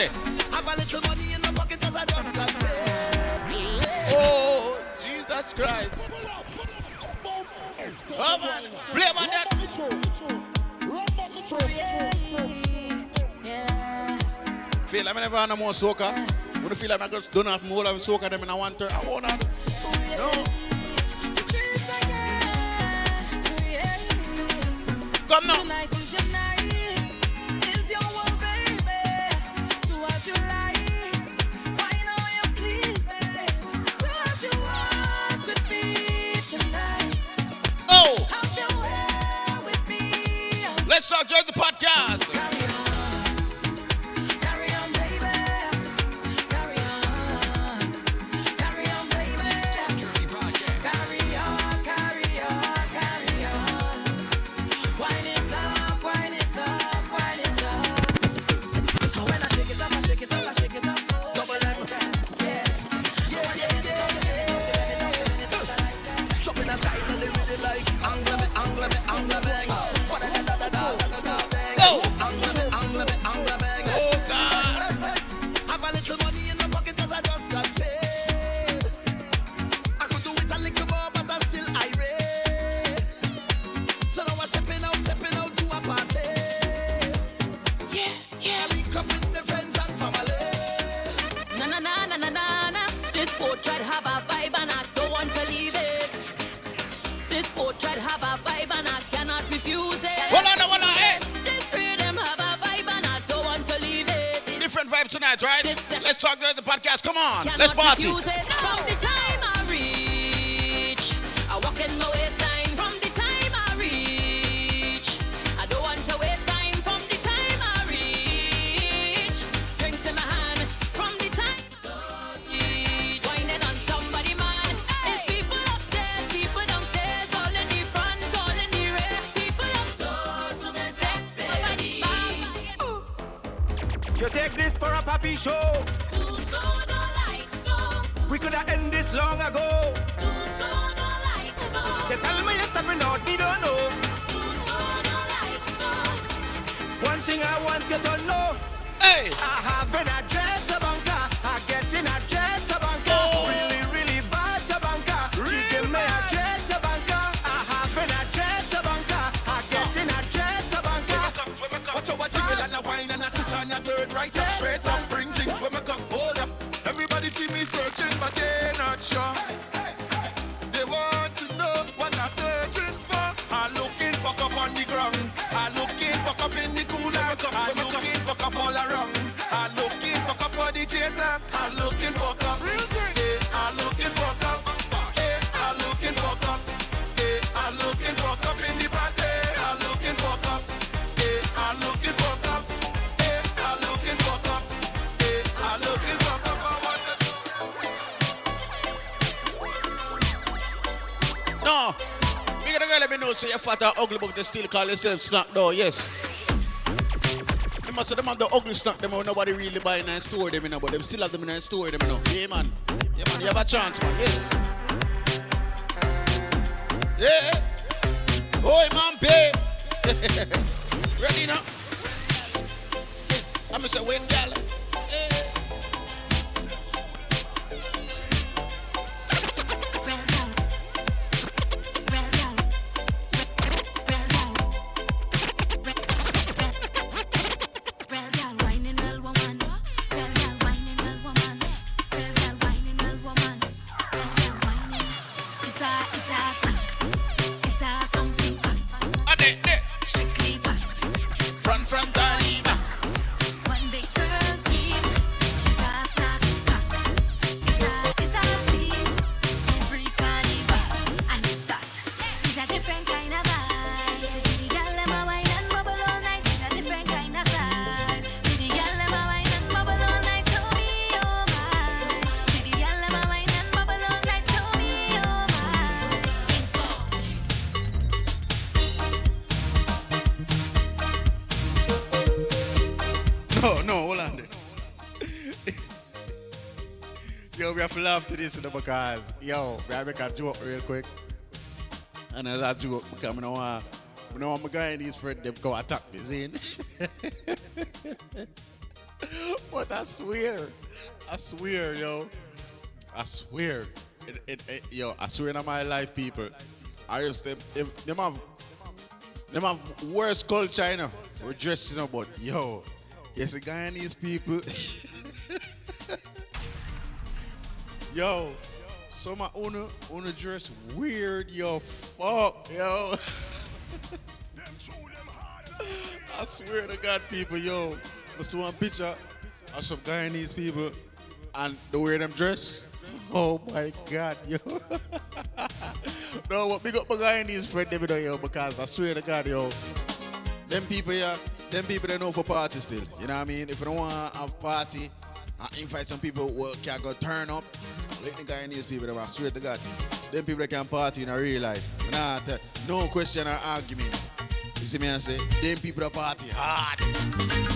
say? Have a little money in the pocket as I just got paid. Oh, Jesus Christ. Oh man, play about that. Feel like I never had no more soccer. Wanna feel like my girls don't have more of soccer than I want her. I want her. No. Come now. they still call themselves snack though, yes. They must have them have the ugly snack them or nobody really buy in and store them, you know, but them still have them in and store them, you know. Yeah, man. Yeah, man, you have a chance, man, yes. Yeah. listen to because yo, I make a joke real quick. And as I joke, because I know uh, you know I'm going these friend they go attack me, see? but I swear, I swear, yo, I swear, it, it, it, yo, I swear in my life, people, I just them, if, them have, them have worse culture, you know, we're dressing you up, but yo, yes, the Guyanese people. Yo, so my owner owner dress weird, yo. Fuck, yo. I swear to God, people, yo. I saw one picture of some Guyanese people and the way them dress. Oh my God, yo. no, what big up my Guyanese friend, them, yo, because I swear to God, yo. Them people, yeah, them people, they know for party still. You know what I mean? If you don't want to have party, I invite some people who can go turn up. Like the these people, that I swear to God. Them people that can party in a real life. Not, uh, no question or argument. You see me, I say, them people that party hard.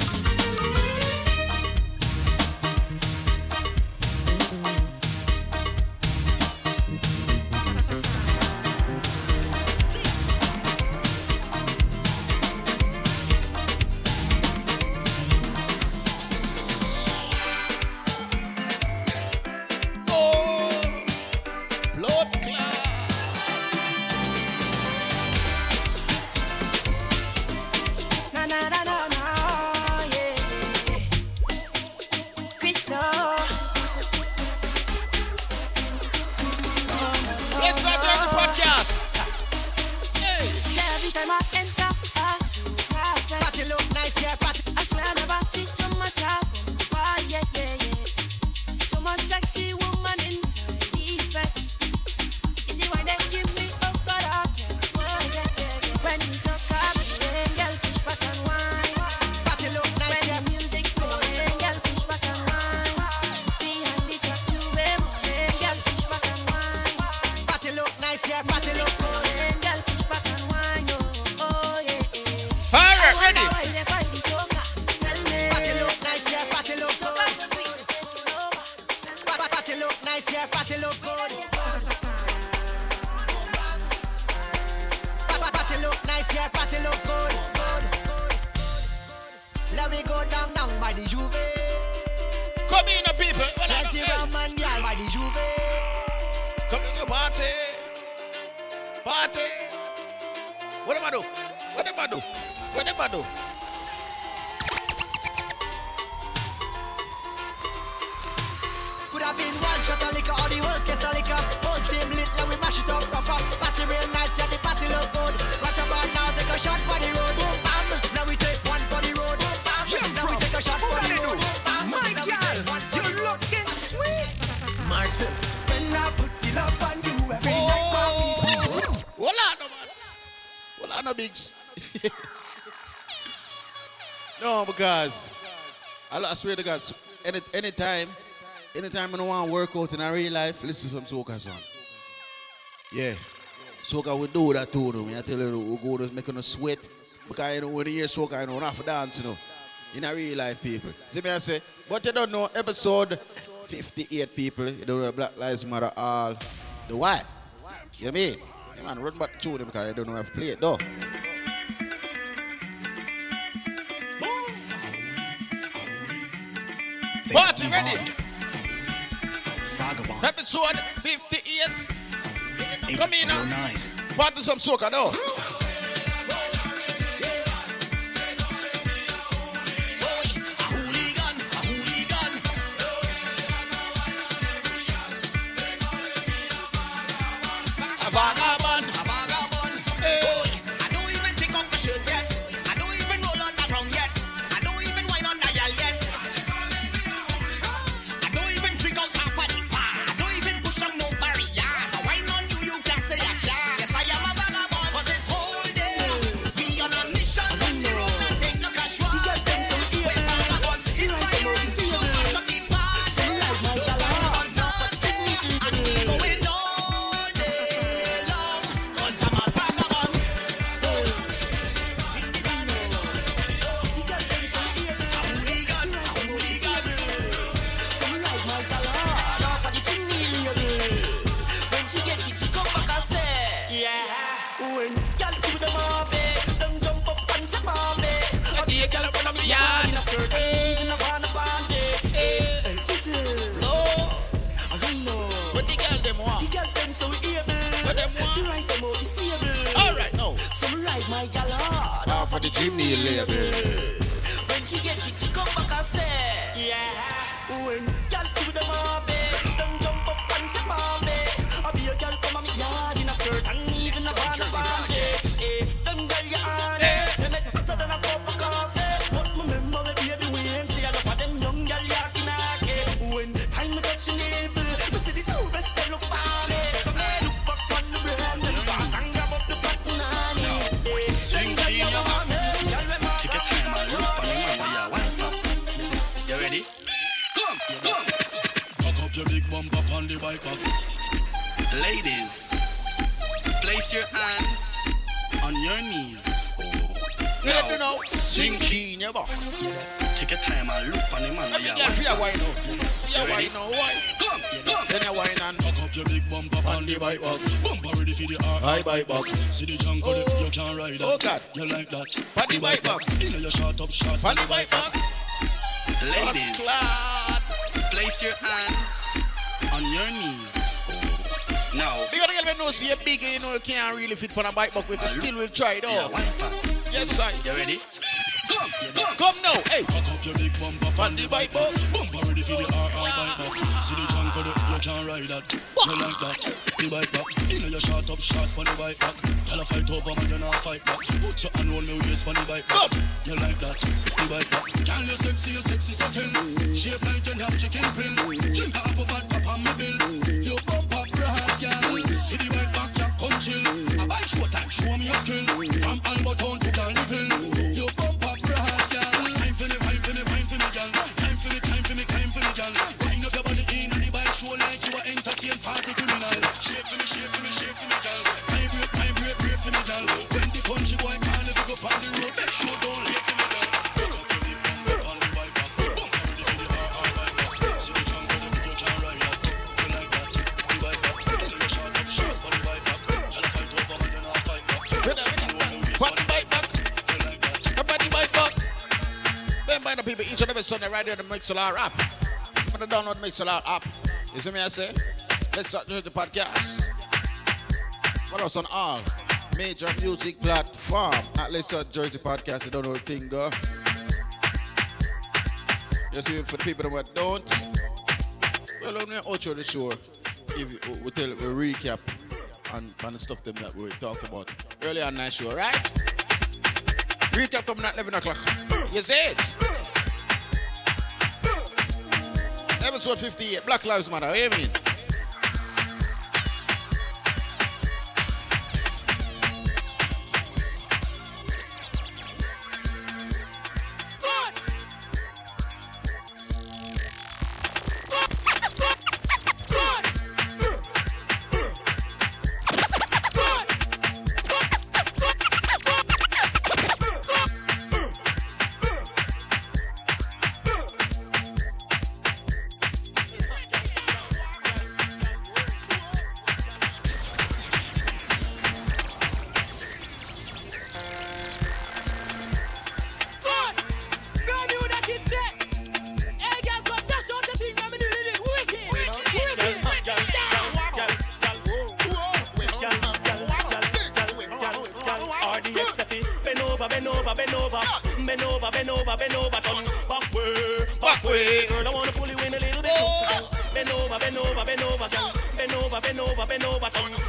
swear to God, any anytime, anytime I don't want to work out in a real life, listen to some soca song. Yeah. Soca we do that too, though. I tell you, we go to making us sweat. Because you know, when you hear soca, you know, enough dance, you know. In a real life, people. See me, I say, but you don't know, episode 58, people. You don't know, Black Lives Matter, all. The why? You know what I mean? Yeah, man, run back to them because I don't know how to play it, though. episode 58. Come in now. Oh Party some soca now. really fit on a bike, but we still will try it all. Yes, sir. You ready? Come, come, come now, hey. Cock up your big bumper on the bike, but bumper ready for the RR bike back. See the chunk of the, you can't ride that. You like that? The bike back. You know your shot up shots on the bike back. Tell a fight over, man, you're not fight back. Put your hand on me waist on the bike back. You like that? The bike back. Girl, you sexy, you sexy satin. Shape like you have chicken pin. Mixlr app. I'm gonna download Mixlr app. You see me, I say? Let's start the podcast. Follow us on all major music platform at Let's enjoy Jersey Podcast. You don't know the thing, go. Just even for the people that don't. Well, on the outro of the show. If we we'll tell we will recap and, and the stuff them that we talked about earlier on that show, right? Recap coming at 11 o'clock. You see it? Road 58. Black Lives Matter. What you mean? bend over, bend over, bend over, bend over, turn back way, back way. Girl, I wanna pull you in a little bit. Oh. Bend over, bend over, bend over, girl. Bend over, bend over, bend over, turn.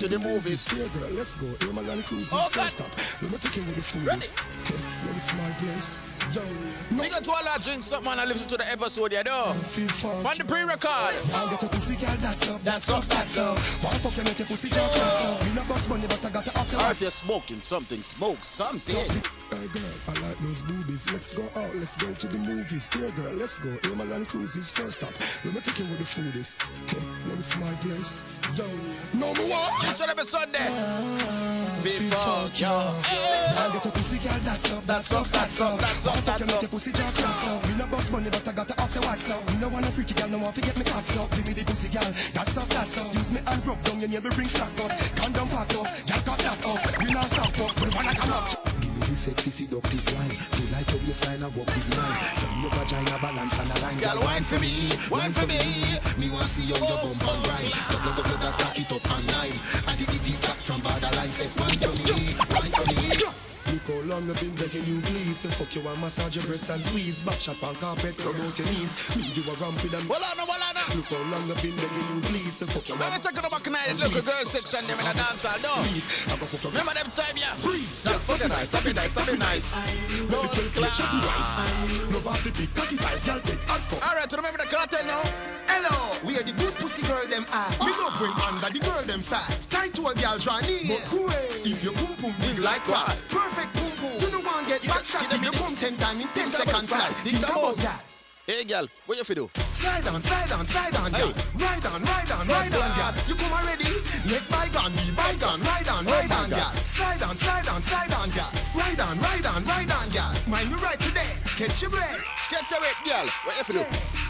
to the movies. Yeah, girl, let's go. here Roman Cruise is first up. Let me take you with the foolies. Well, it's my place. Down here. No. Nigga, to all our drinks up, man, I listen to the episode, yeah, though. Find the pre-record. I'll get a pussy, girl, that's up, that's up, that's up. Why fuck you make your pussy, girl, that's up? You know, boss money, but I got the option. Or if you're smoking something, smoke something. Hey, girl, I like those boobies. Let's go out, let's go to the movies. Here, girl, let's go. here Roman Cruise is first up. Let me take you with the food. foolies is. Okay, let me see my place. Down here. No more. It's on every Sunday. Before yo. I'll get a pussy girl, that's up, that's up, that's up. That's up, Why fuck you that's make your pussy just that's up? Me no boss money, but I got to ask you what's up. Me no want a freaky girl, no want to get me caught up. Give me the pussy girl, that's up, that's up. Use me and rub down your navel, bring flat up. Condom pack up, girl cut that up. We not stop up, we wanna come up. Give me the sexy seductive wine. You like your waistline, I walk with mine. From your vagina balance and a line. Girl, wine for me, wine for me. Me want see how your bum and grind. Double double that rock it up and nine. And the itty chat from borderline say long I've been begging you please. Fuck you and massage your breasts and squeeze Back shot on carpet, rub out your knees Me you a ramp with them Well on, well on Look how long I've been begging you please. Fuck you Let me take it back now. Look, a girl section them in a dance hall, no. Remember them time, yeah. please Stop fucking nice, stop it nice, stop it nice. No class. Love off the big cocky size, girl take hard fuck. All right, remember the cartel now. Hello, we are the good pussy girl them are ah. We don't bring under the girl them fat. Tight to a girl draw near. But away. If you pum pum big like what? Perfect get back shot If you come ten times in ten seconds flat Think about that Hey, girl, what you fi do? Slide on, slide on, slide on, girl. Ride on, ride on, ride on, girl. You come already? Let bygone be bygone. Ride on, ride on, girl. Slide on, slide on, slide on, girl. Ride on, ride on, ride on, girl. Mind me right today. Catch your breath. Your breath, girl. What you do?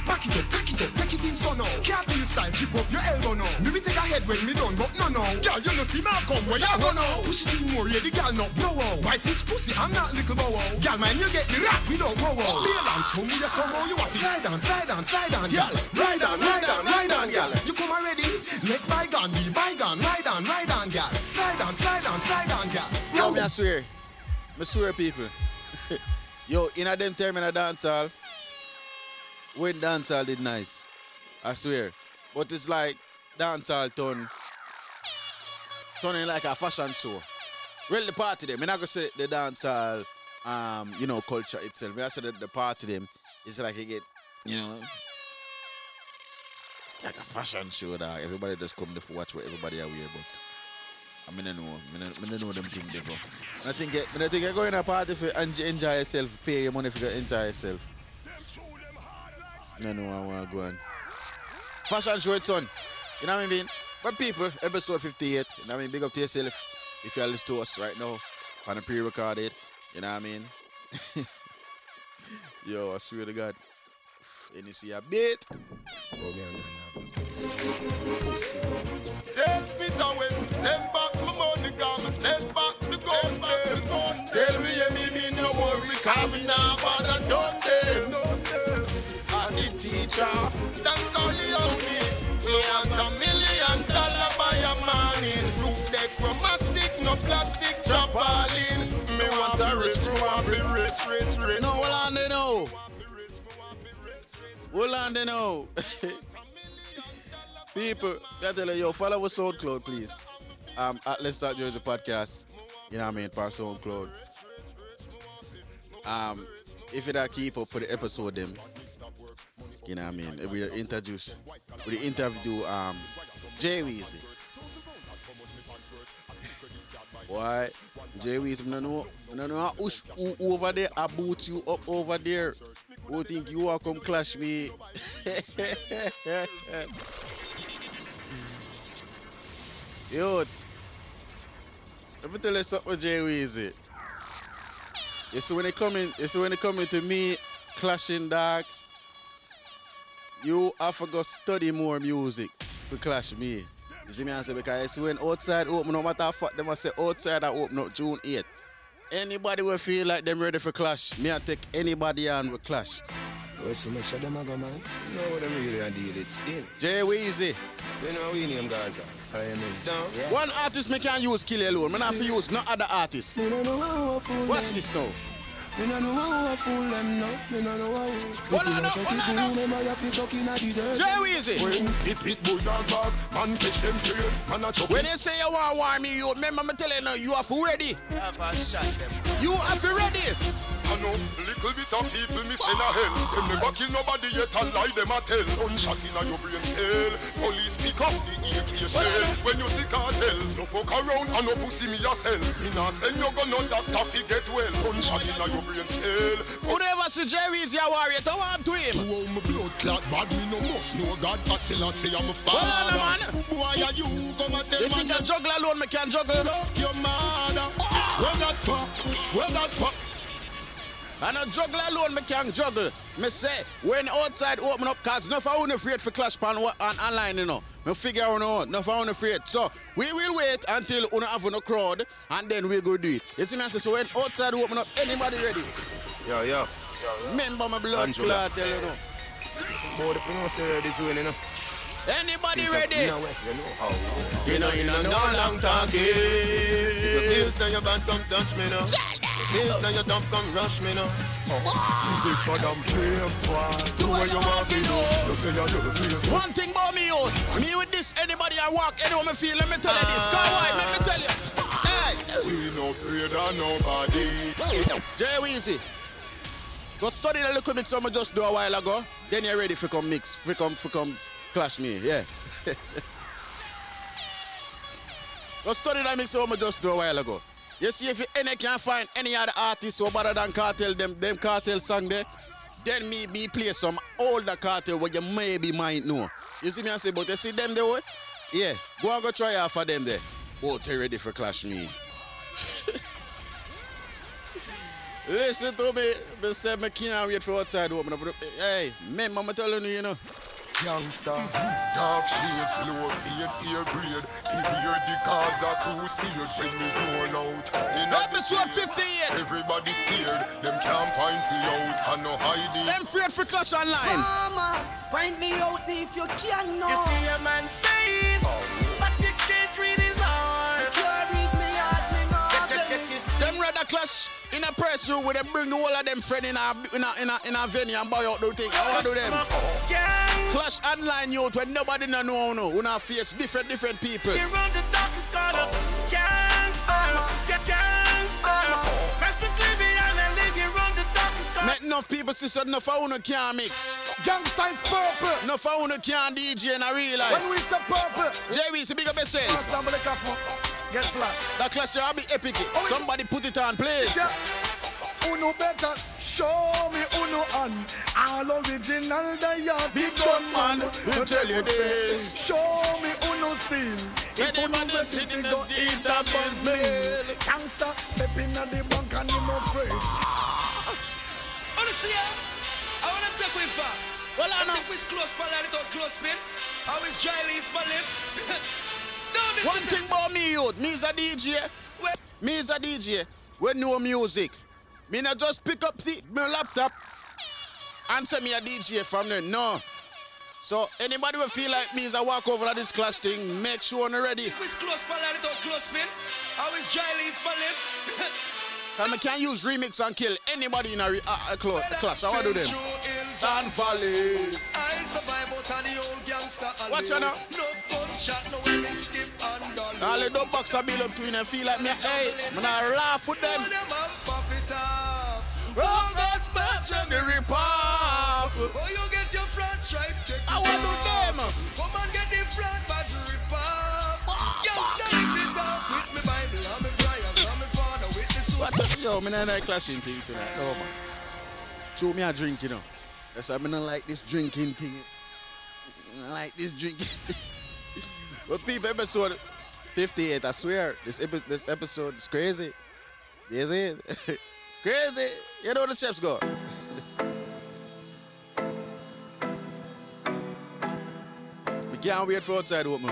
Back it up, back it up, take it in so now. Cartwheel style, chip up your elbow now. Maybe take a head when me done, but no, no. Girl, you know see me come where you go now. Push it in more, yeah, the girl no blow out. White pitch pussy, I'm not little bow wow. Girl, man, you get the rap, we don't grow out. Bail on, some you somehow you want slide on, slide on, slide on, girl. Ride on, ride on, ride on, girl. You come already? Let bygone be bygone. Ride on, ride on, girl. Slide on, slide on, slide on, girl. Yo, me I swear. Me swear, people. Yo, in a them time in a dance hall, when dance hall did nice. I swear. But it's like dance hall turn, turning like a fashion show. Really the party them. I'm not gonna say the dance hall, um, you know, culture itself. I say that the party them is like you get, you know, like a fashion show that everybody just come to watch what everybody are wear, but Ah, I mean, I know, I mean, I know them they go. I think, I mean, I think you go in a party for enjoy yourself, pay your money for to enjoy yourself. I know I want to go on. Fashion show it's on. You know what I mean? But people, episode 58, you know what I mean? Big up to yourself if you're listening to us right now on a pre-recorded. You know what I mean? Yo, I swear to God. And you see a bit. Oh, Takes me to west, send back my money, got me send back the gun them. Tell me you me be no worry, cause me now bother done them. And the teacher, That's all you owe me. me want a million dollar by a morning. Roof deck, mastic, no plastic, Drop all in. Me want a rich, me want be rich, rich, rich. No, hold on, they know. Hold on, they know. People, I tell you, yo, follow us on SoundCloud, please. Um, at Let's Talk Jersey Podcast. You know what I mean? Per SoundCloud. Um, if you don't keep up with the episode, them, you know what I mean? We introduce, we interview um, Jay Weezy. Why? Jay Weezy, I don't know, I don't know who over there, I boot you up over there. Who think you are come clash me? Yo, let me tell you something, with Jay Weezy. You see when they coming, you see when they coming to me, clashing dog. You have to go study more music for clash me. You see me answer because you see when outside open, no matter fuck them I say outside I open up June 8th. Anybody will feel like them ready for clash. Me I take anybody on with clash. Well, so much of them I go, man. You know what them really are deal it still. Jay Weezy. You know we name Gaza. I am down. One artist me can use kill alone. Me not for use no other artist. Me no know how I fool Watch them. this now. Me no know how I fool them, no. Me no know how. Hold on, now, hold on, now. Remember you feel talking at the dirt. Jay Weezy. When it hit bulldog back, man catch them straight, man a chop When they say you want war me, you remember me telling you, you have to ready. Have a shot them. You have to ready. I know little bit of people me send a hell. Them never kill nobody yet a lie them a tell. Gunshot in a your brain cell. Police pick up the AK shell. When you see cartel, no fuck around and no pussy me a sell. Me nah send you gun no doctor fi get well. Gunshot in a your brain cell. Whoever see Jerry is your warrior, to warm to him. Oh, my blood clot bad, me no must know God. I still I say I'm a father. Hold on, man. Boy, are you come and tell You think a juggle alone me can juggle? Suck your mother. Ah! Well that fuck, well that fuck. And a juggle alone me can juggle. Me say, when outside open up, cause enough I won't afraid for clash pan wa- on online, you know. Me figure out no, enough I won't afraid. So, we will wait until we have no crowd, and then we go do it. You see me, I say, so when outside open up, anybody ready? Yo, yo. Remember my blood Angela. clot, tell you know. Boy, the thing was say this way, you know. Anybody ready? you know. You know, you know, no long talking. You feel say you bad, come touch me now. Feel say you dumb, come rush me now. Big bad and brave boy. Do what you want to do. You say you do the face. One thing about me, out. Me with this, anybody I walk, anyone me feel, let me tell you this. Come on, let me tell you. Hey. We no afraid of nobody. Jay Weezy. Go study the little mix I just do a while ago. Then you're ready for come mix, for come, for come clash me, yeah. the story that mix I just do a while ago. You see, if you any can find any other artist who better than Kartel, them them Kartel song there, then me me play some older Kartel where you maybe might know. You see me I say, but you see them there, way? yeah, go and go try out for them there. Oh, they ready for clash me. Listen to me, me say me can't wait for outside open up. Hey, man, mama telling you, you know. Youngster, dark shades, low fade, ear braid. People hear the cause of crusade when we roll out. In Episode 58. Everybody scared, them can't point me out and no hiding. Them afraid for clash online. Mama, point me out if you can know. You see a man face, oh. but you can't read his heart. You can't read me heart, me know. Yes, yes, yes, yes. Them rather clash in a press room where they bring the whole of them friend in a in a in a, in a venue and buy out the thing. I want to do them. Clash online youth when nobody no know no. We not face different different people. You run the darkest corner. Gangster, gangster. Mess with Libyan and leave you run the darkest corner. Make enough people see so enough of you can't mix. Gangsta is purple. Enough of you can't DJ in a real life. When we say purple, JV, big up yourself. somebody Get flat. That clash will be epic. Oh, somebody put it on, please. Yeah. Uno better show me Uno on all original diet. Big gun man, we tell you this. Show me Uno still. If Any Uno man that better, sitting they go eat a bun meal. Gangsta step in at the bank and him no afraid. Honestly, I want to take with her. Well, I know. think we's close, I don't close pin. I dry leaf, my lip. no, One thing about me, youth, me is a DJ. Me is a DJ. We know music. Me not just pick up the, my laptop say me a DJ from there. No. So anybody will feel like me is a walk over at this clash thing, make sure I'm ready. We's close, I don't close pin. I was dry leaf, lip. And I can use remix and kill anybody in a, re- a, a, clo- a clash. I want to do them. And Valley. I survive out of the old gangster alley. Watch out now. No gunshot, no way me skip and dolly. All the dog box I build up to and feel like me, hey, man, I laugh with them. Them up, pop it match and the rip off. Oh, you get your front stripe, take I want to them. Come and get the front rip off. Ah, Youngster, ah. lift it off with me Bible and me prayer and me father with the sword. Watch out, yo, me not like clashing thing tonight. No, man. Show me a drink, you know. That's why I not like this drinking thing. I like this drinking thing. but people, episode 58, I swear, this, epi- this episode is crazy. Yes, it is. crazy. You know the steps go. we can't wait for outside open.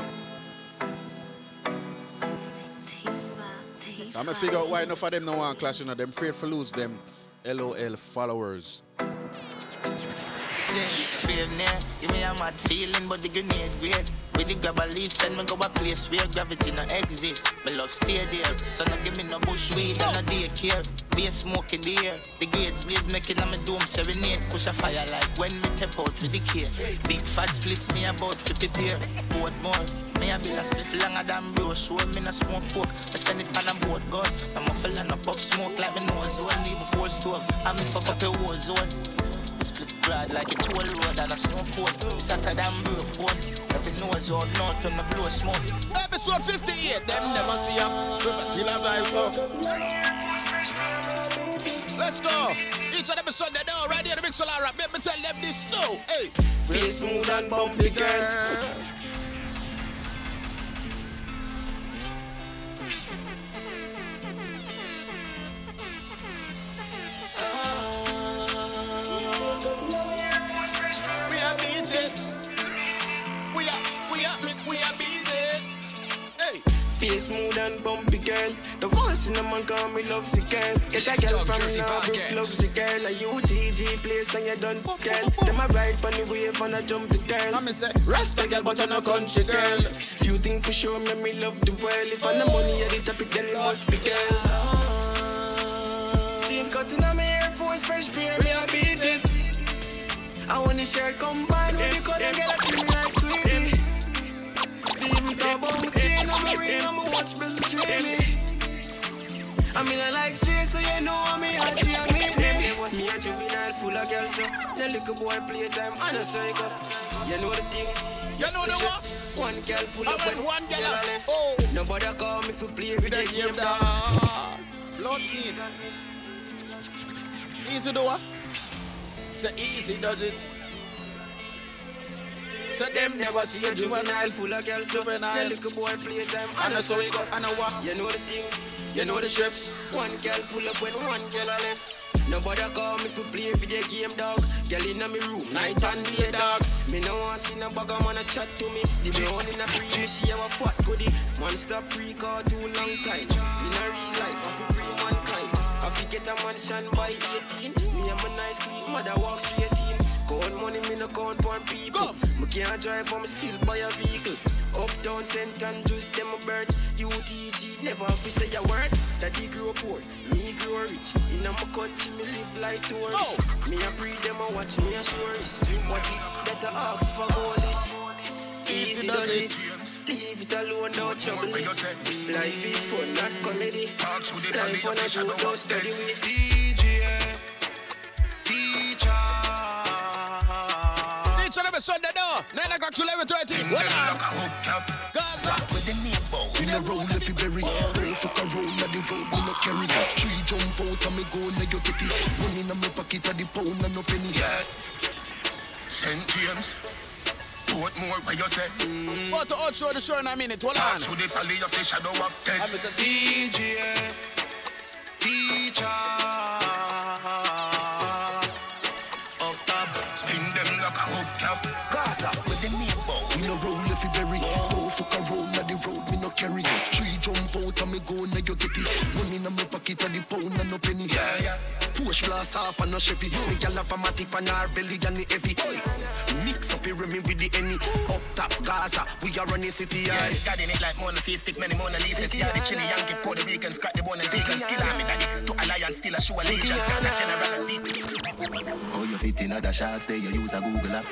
I'm gonna figure out why enough of them no want clash, you. Them afraid for lose them LOL followers. Give me a mad feeling, but the grenade great. With the grab a leaf, send me go a place where gravity no exist. My love stay there, so no give me no bush weed and no daycare. Be a smoke in the air. The gates blaze making on me dome serenade. Push a fire like when me tap out with the care. Big fat split me about 50 pair. Boat more. Me a bill a split longer than bro. Show me no smoke pork. I send it on a boat gun. I'm a no puff smoke like me nose zone. Even cold stove. I me fuck up a war zone. Split broad like a toll road and a snow. It's hotter than broke bone. Every nose out north when me blow smoke. Episode 58, them never see ya. Till I die so. Let's go. Each and every Sunday now, right here, the rap. Let me tell them this now. Hey. Feel smooth and bumpy, girl. Feel smooth and bumpy girl. The voice in the man call me love sick girl. Get a girl from Jersey North Podcast. love sick girl. A UTG place and you done girl. Them a ride on the wave and a jump the girl. I'm say Rasta girl but I'm no country girl. Few things for sure me me love the world. If I no money at the topic then it must be girls. Jeans cutting on my Air Force fresh pair. Me a beat it. I want the shirt combined with the color girl. I treat me like sweetie. The even top on watch, me. I mean, I like straight, so you know I'm me, she and me, baby. Was me a juvenile full of girls, so the little boy playtime, I know so you go. You know the thing. You know the what? One girl pull up I and one girl a left. Oh. Nobody call me for play with the game, dog. Blood need. Easy do what? Ah. Say easy does it. So them never see a juvenile full of girls, Juvenile. little boy playtime, I know so we go. I know what? You know the thing. You know the strips. One girl pull up when one girl left. Nobody call me for play video game, dog. Girl in me room, night and day, dog. Me no want see no bugger man a chat to me. The only in a free, me see how a fat goodie. Man stop pre call too long time. In a real life, I feel free mankind. I fi get a mansion by 18. Me and my nice clean mother walk straight in. Count money, me no count for people. Me can't drive, but me still buy a vehicle. Uptown, St. Andrews, them a bird. UTG, never have to say a word. Daddy grew poor, me grew rich. In a my country, me live like tourist. Me a breed them a watch me a tourist. What you eat that the ox for goalies. Easy does it. Leave it alone, no trouble it. Life is fun, not comedy. Life on a road, don't study with. DJ, Each and every Sunday now, 9 o'clock to 11.30. What on? Gaza. With the neighbor. In a roll if you bury Roll fuck a roll na the road me no carry Tree jump out and me go na you get it Money in me pocket a the pound and no penny Yeah. St. James. Portmore, where you say? Mm. What to outro the show in a minute. Hold on. Through the valley of the shadow of death. I'm Mr. DJ, teacher. A hubcap. Gaza with the main bow We no roll if you bury Roll fuck a roll na the road me no carry Tree jump out and me go na you get it Money na me pocket a the pound and no penny Yeah, yeah. Push blast off and no Chevy Me gal have a matic on her belly and the heavy. Mix up your remy with the any Up top Gaza We are running city Yeah, the daddy in it like Mona Face, stick many Mona Lisa. See how the chili Yankee, Puerto Rican, scratch the bone and vegan. Skill on me, daddy. To alliance, still a show allegiance. Cause a general and deep. How you fit in other shots there you use a Google app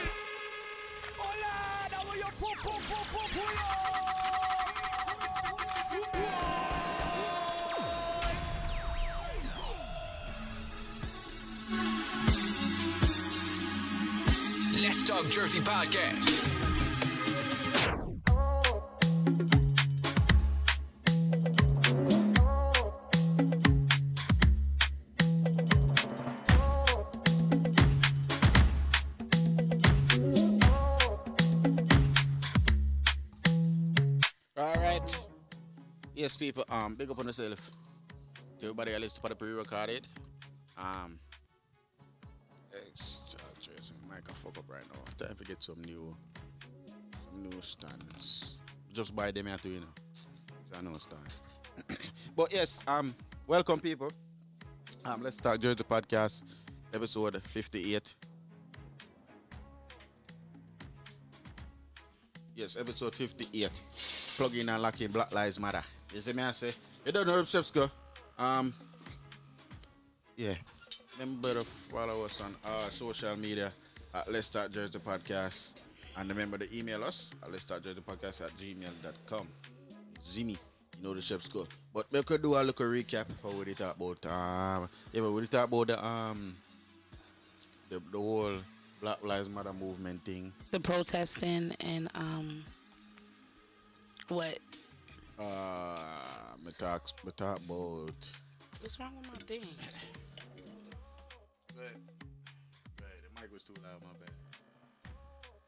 Let's Talk Jersey Podcast. Yes, people. Um, big up on yourself. To everybody that listen to the pre-recorded. Um, extra Jersey. Mic a fuck up right now. I time to get some new, some new stands. Just buy them too, you know. It's a new stand. but yes, um, welcome people. Um, Let's Talk Jersey podcast, episode fifty-eight. Yes, episode 58. Plug in and lock in Black Lives Matter. You see me, I say, you don't know steps go. Um, yeah. Remember to follow us on our social media at Let's Talk Jersey Podcast. And remember to email us at Let's Talk Jersey Podcast at gmail.com. Zimmy, you know the steps go. But we could do a little recap for what they talk about. Um, yeah, but we talk about the um the, the whole Black Lives Matter movement thing. The protesting and um, what? Uh, me talk, me talk about. What's wrong with my thing? The mic was too loud, my bad.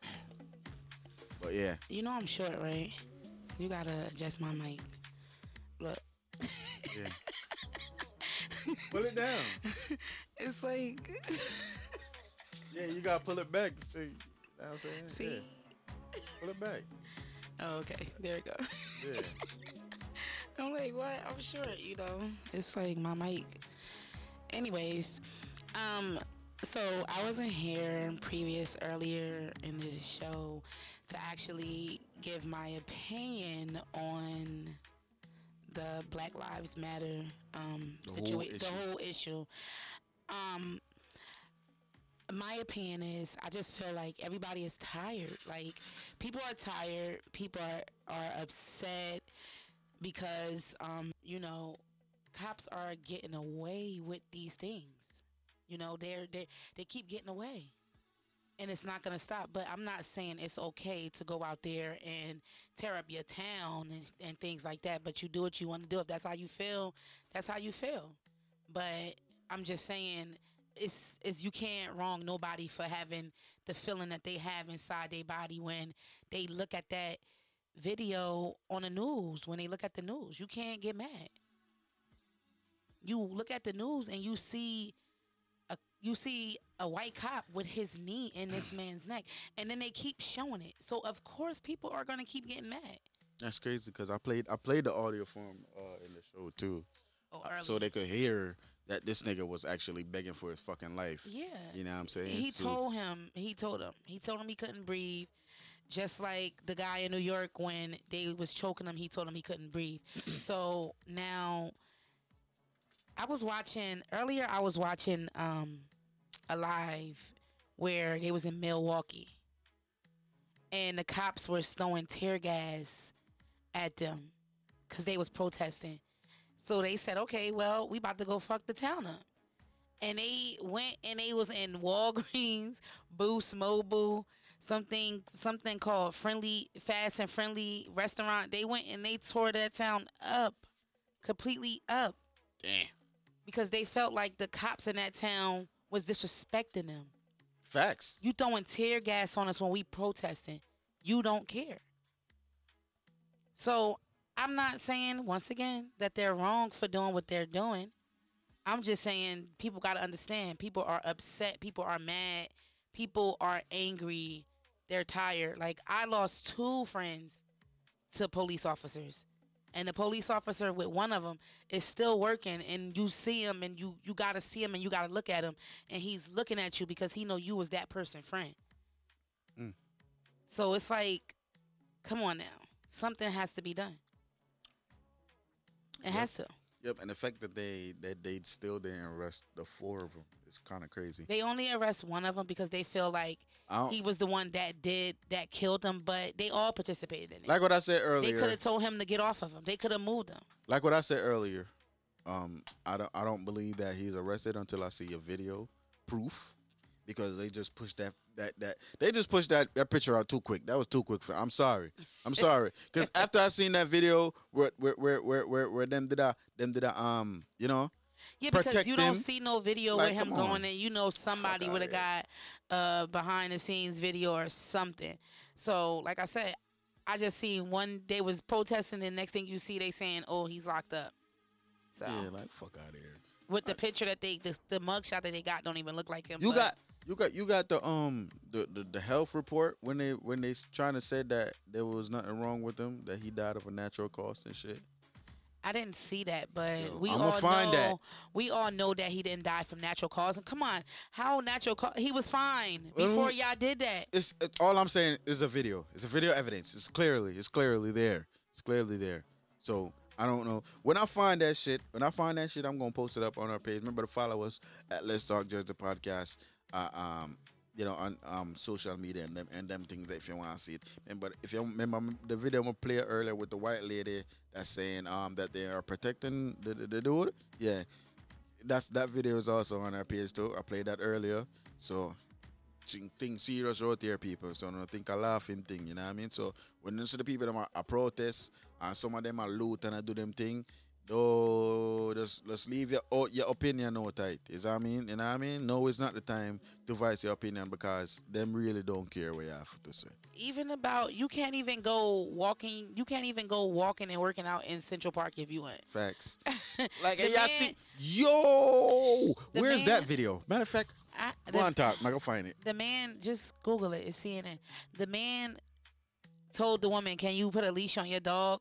But yeah, You know I'm short, right? You gotta adjust my mic. Look. yeah. Pull it down. It's like Yeah, you gotta pull it back to see. You know what I'm saying? See? Yeah. Pull it back. Oh, okay. There we go. Yeah. I'm like, what? I'm short, you know. It's like my mic. Anyways, um, so I wasn't here previous earlier in the show to actually give my opinion on the Black Lives Matter um situation, the whole issue. Um, my opinion is I just feel like everybody is tired. Like people are tired. People are, are upset because um, you know, cops are getting away with these things. You know, they're they they keep getting away. And it's not gonna stop. But I'm not saying it's okay to go out there and tear up your town and, and things like that. But you do what you want to do. If that's how you feel, that's how you feel. But I'm just saying it's it's you can't wrong nobody for having the feeling that they have inside their body when they look at that video on the news when they look at the news. You can't get mad. You look at the news and you see a you see a white cop with his knee in this man's neck and then they keep showing it. So of course people are going to keep getting mad. That's crazy because I played I played the audio for him uh, in the show too, Oh, Uh, so they could hear that this nigga was actually begging for his fucking life. Yeah. you know what I'm saying? He So- told him. He told him. He told him he couldn't breathe. Just like the guy in New York when they was choking him, he told him he couldn't breathe. so now, I was watching earlier. I was watching um, a live where they was in Milwaukee, and the cops were throwing tear gas at them because they was protesting. So they said, "Okay, well, we about to go fuck the town up." and they went and they was in Walgreens, Boost Mobile, something something called Friendly Fast and Friendly Restaurant. They went and they tore that town up, completely up. Damn. Because they felt like the cops in that town was disrespecting them. Facts. You throwing tear gas on us when we protesting. You don't care. So I'm not saying once again that they're wrong for doing what they're doing. I'm just saying people got to understand. People are upset. People are mad. People are angry. They're tired. Like I lost two friends to police officers, and the police officer with one of them is still working. And you see him, and you you got to see him, and you got to look at him, and he's looking at you because he know you was that person friend. Mm. So it's like, come on now, something has to be done. It has to. Yep, and the fact that they that they still didn't arrest the four of them is kind of crazy. They only arrest one of them because they feel like he was the one that did that killed them, but they all participated in it. Like what I said earlier, they could have told him to get off of him. They could have moved him. like what I said earlier, um, I don't I don't believe that he's arrested until I see a video proof, because they just pushed that that that they just pushed that that picture out too quick. That was too quick for. I'm sorry. I'm sorry. Because after I seen that video where where where where where, where them did I them did I um you know Yeah, because you them. don't see no video Like, with him on. going, and you know somebody would have got uh behind the scenes video or something. So, like I said, I just seen one. They was protesting, and next thing you see, they saying, "Oh, he's locked up." So yeah like fuck out of here. with the picture that they the, the mug shot that they got don't even look like him. You got you got you got the um the, the the health report when they when they trying to say that there was nothing wrong with him that he died of a natural cause and shit. I didn't see that, but we I'ma all know that. we all know that he didn't die from natural cause. And come on, how natural cause? He was fine before y'all did that. It's, it's all I'm saying is a video. It's a video evidence. It's clearly, it's clearly there. It's clearly there. So I don't know. When I find that shit, when I find that shit, I'm gonna post it up on our page. Remember to follow us at Let's Talk Jersey Podcast. Uh, um, you know, on um social media and them and them things that if you want to see it. But if you remember the video I played earlier with the white lady that's saying um that they are protecting the, the, the dude. Yeah. That's that video is also on our page too. I played that earlier. So thing serious out there, people. So don't think a laughing thing, you know what I mean? So when you see the people that are, are protest and some of them are loot and I do them thing, though just let's leave your oh, your opinion out tight. Is what I mean? You know what I mean? No, it's not the time to voice your opinion because them really don't care what you have to say. Even about you can't even go walking. You can't even go walking and working out in Central Park if you want. Facts. Like hey, y'all see yo, where's man- that video? Matter of fact, I, go the- on top. I go find it. The man, just Google it. It's CNN. The man told the woman, "Can you put a leash on your dog?"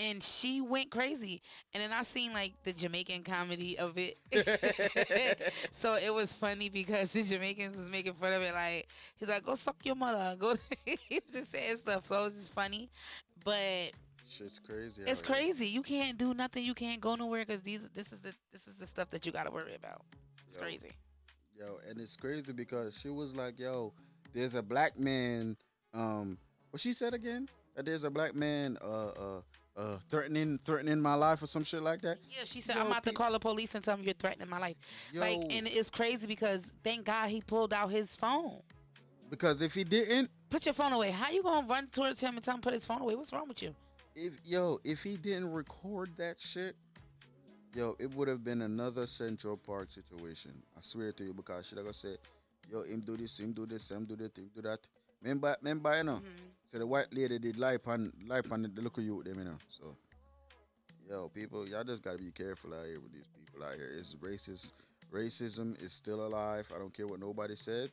And she went crazy. And then I seen like the Jamaican comedy of it. so it was funny because the Jamaicans was making fun of it. Like he's like, "Go suck your mother." Go. he was just saying stuff. So it was just funny, but Shit's crazy. it's crazy. You can't do nothing. You can't go nowhere because these. This is the. This is the stuff that you got to worry about. It's Yo. crazy. Yo, and it's crazy because she was like, "Yo, there's a black man." Um, what she said again? That there's a black man, uh, uh, uh, threatening, threatening my life or some shit like that. Yeah, she said, Yo, I'm about to call the police and tell them you're threatening my life. Like, and it's crazy because thank God he pulled out his phone. Because if he didn't, Put your phone away. How you gonna run towards him and tell him to put his phone away? What's wrong with you? if yo, if he didn't record that shit, yo, it would have been another Central Park situation. I swear to you, because she like I said, yo, him do this, him do this, him do that, him do that. Remember, remember, you know. Mm-hmm. So the white lady did lie on, lie on the look local youth, them, you know. So, yo, people, y'all just gotta be careful out here with these people out here. It's racist. Racism is still alive. I don't care what nobody said.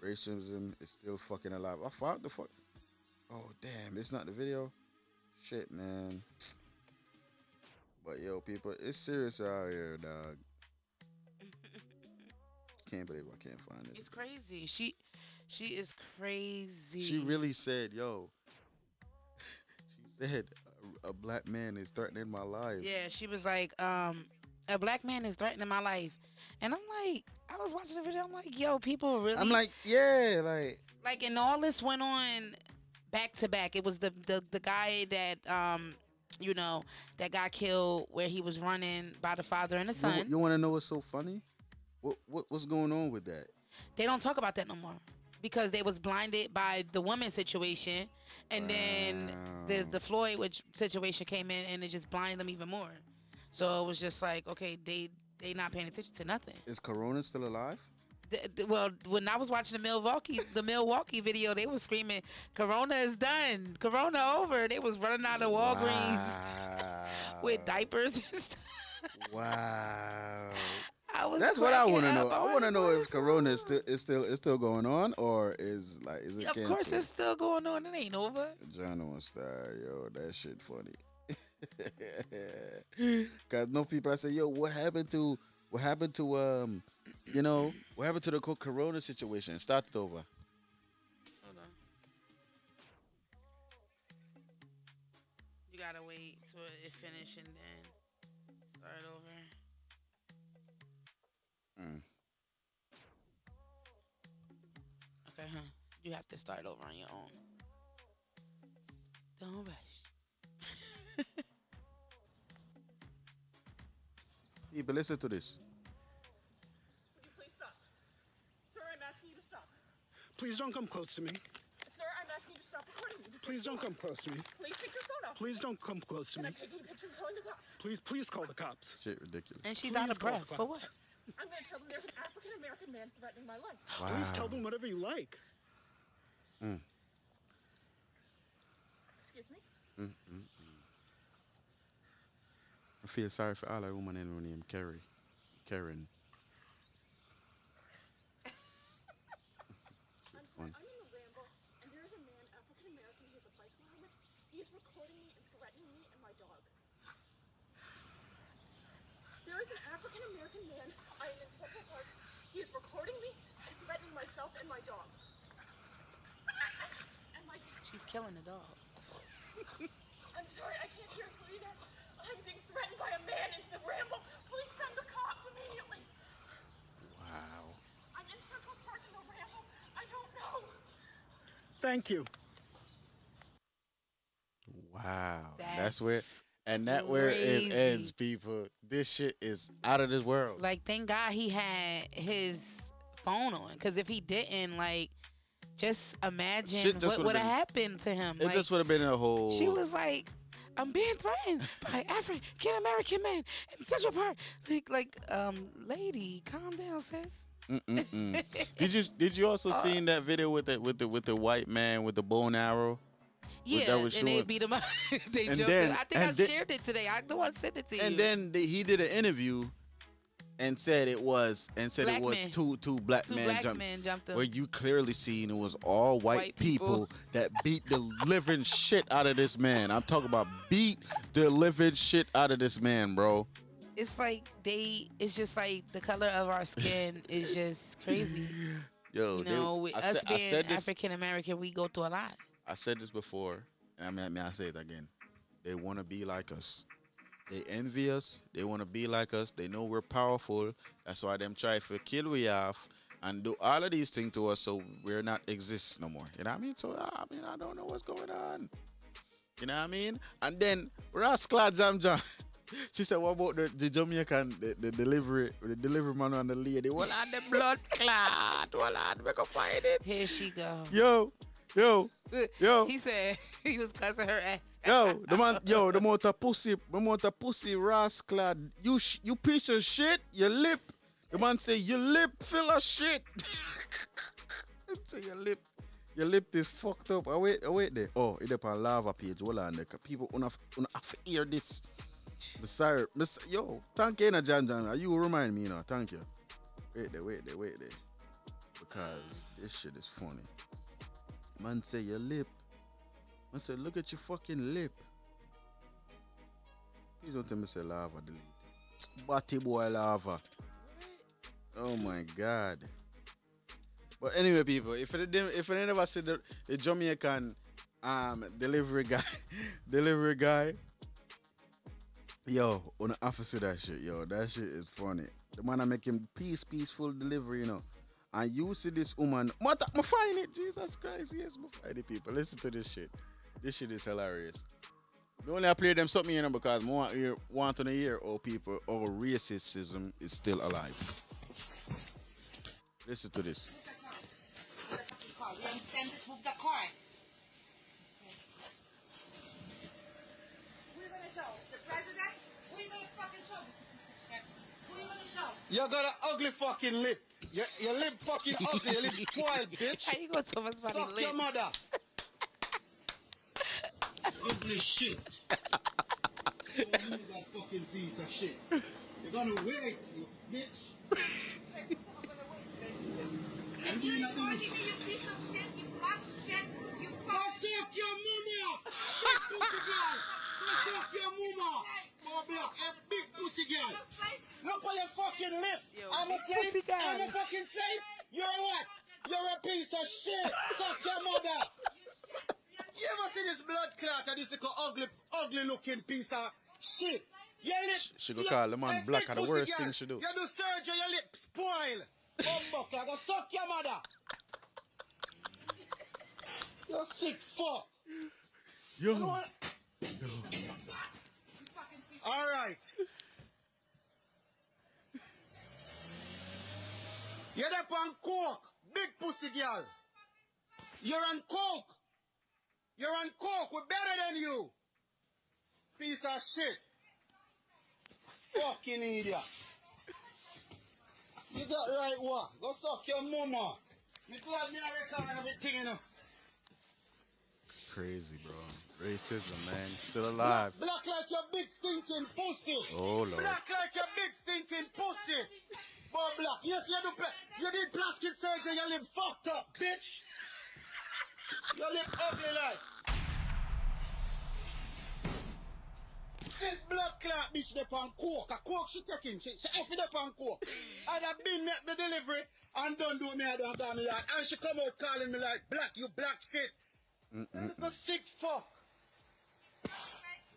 Racism is still fucking alive. I found the fuck. Oh damn, it's not the video. Shit, man. But yo, people, it's serious out here, dog. Can't believe I can't find this. It's crazy. She, she is crazy. She really said, "Yo." she said, a, "A black man is threatening my life." Yeah, she was like, um, a black man is threatening my life, and I'm like, I was watching the video. I'm like, yo, people really. I'm like, yeah, like like, and all this went on back to back. It was the the the guy that um, you know, that got killed where he was running by the father and the son. you, you want to know what's so funny? What, what what's going on with that? they don't talk about that no more because they was blinded by the woman situation and then the the Floyd which situation came in and it just blinded them even more. So it was just like, okay, they they not paying attention to nothing. Is Corona still alive? Th- th- well, when I was watching the Milwaukee the Milwaukee video, they was screaming, "Corona is done, Corona over." They was running out of Walgreens with diapers and stuff. Wow. That's what I want to know. I want to know if Corona is still is still is still going on or is like is it Of canceled? course, it's still going on. It ain't over. John on star, yo, that shit funny. Cause no people I say, yo, what happened to what happened to um, you know, what happened to the Corona situation? Start it over. You have to start over on your own. Don't rush. People, listen to this. Please stop. Sir, I'm asking you to stop. Please don't come close to me. Sir, I'm asking you to stop recording me. Please don't come close to me. Please take your phone off. Please don't come close to Can me. I take a picture calling the cops? Please, please call the cops. Shit ridiculous. And she's Please out of call breath. For what? I'm going to tell them there's an African American man threatening my life. Wow. Please tell them whatever you like. Mm. Excuse me? Mm, mm, mm. I feel sorry for all the woman in her name Carrie. Karen. I'm sorry, I'm in the Ramble, and there is a man, African American, he has a bicycle helmet. He is recording me and threatening me and my dog. There is an African American man. I am in Central Park. He is recording me and threatening myself and my dog. And my She's killing the dog. I'm sorry, I can't hear you either. I'm being threatened by a man in the ramble. Please send the cops immediately. Wow. I'm in Central Park in the ramble. I don't know. Thank you. Wow. That's, That's where and that where it ends, people. This shit is out of this world. Like, thank God he had his phone on. Because if he didn't, like, just imagine Shit just what would would've happened to him. It like, just would have been a whole She was like, I'm being threatened by African American men in Central Park. Like, like, um, lady, calm down, sis. Did you did you also seen that video with the with the with the white man with the bow and arrow? Yeah, that was and they beat him up. they And jumped then- I think I then- shared it today. I the one sent it to you. And then the, he did an interview and said it was and said Black it was men. two two black Two men black jumped, men jumped him. where you clearly seen it was all white, White people. people. that beat the living shit out of this man. I'm talking about beat the living shit out of this man, bro. it's like they. It's just like the color of our skin is just crazy. Yo, you they- know, with I us said- being African American, we go through a lot. I said this before, and I mean, I, mean, I say it again. They want to be like us. They envy us. They want to be like us. They know we're powerful. That's why them try to kill we off and do all of these things to us so we're not exist no more. You know what I mean? So I mean, I don't know what's going on. You know what I mean? And then Rascal Jam Jam. She said, "What about the, the Jamaican, the, the delivery, the delivery man and the lady? Well, on the blood clot. Well, on, we can find it. Here she go. Yo, yo, yo. He said he was cussing her ass. Yo, the man, yo, the amount of pussy, the amount of pussy rascal. You, sh- you piece of shit. Your lip. The man say your lip full of shit. say your lip, your lip is fucked up. Oh wait, oh wait there. Oh, it up on lava page. Hold on there. People wanna, wanna have to hear this. I'm Miss. Yo, thank you, na Jam Jam. You remind me, you know. Thank you. Wait there, wait there, wait there. Because this shit is funny. Man say your lip. Man say, look at your fucking lip. Please don't tell me say lava delete it. Batty boy lava. Oh my god. But anyway, people, if it didn't, if it never said the, the Jamaican um delivery guy, delivery guy, yo, on the officer that shit, yo, that shit is funny. The man I make him peace, peaceful delivery, you know. And you see this woman, what I find it, Jesus Christ, yes, I find it, people. Listen to this shit. This shit is hilarious. We only I play them something, you know, because more hear, want to hear all people, our racism is still alive. Listen to this. You got an ugly fucking lip. Your, your lip fucking ugly. Your lip spoiled, bitch. How you gonna tell us about Suck his your mother. ugly shit. you that fucking piece of shit. You're gonna wait, you bitch. And you not doing shit. Go suck your mama! Big pussy girl! Go suck your mama! Go black, a big pussy girl! Look on your fucking lip! I'm a slave! pussy girl. I'm a fucking slave! You're a what? You're a piece of shit! Suck your mother! You ever see this blood clot or this little ugly, ugly looking piece of shit? Your lip. She go call the man black big are the worst girl, thing she do. You do surgery, your lips spoil. Bumbuckler, go suck your mother. You're sick fuck. Yo. You know what? All right. You're up on coke, big pussy girl. You're on coke. You're on coke. We're better than you. Piece of shit. Fucking idiot. You got right what? Go suck your mama. Me glad me a record everything, you know. Crazy, bro. Racism, man. Still alive. Black like your big stinking pussy. Oh, Lord. Black like your big stinking pussy. Boy, black. Yes, you do. You did plastic surgery. Your lip fucked up, bitch. Your lip ugly like. This blood clock bitch dey on coke. A coke she taking. She, she off it up on coke. I'd been make the delivery and done do me I don't got me yard. And she come out calling me like black, you black shit. The sick fuck.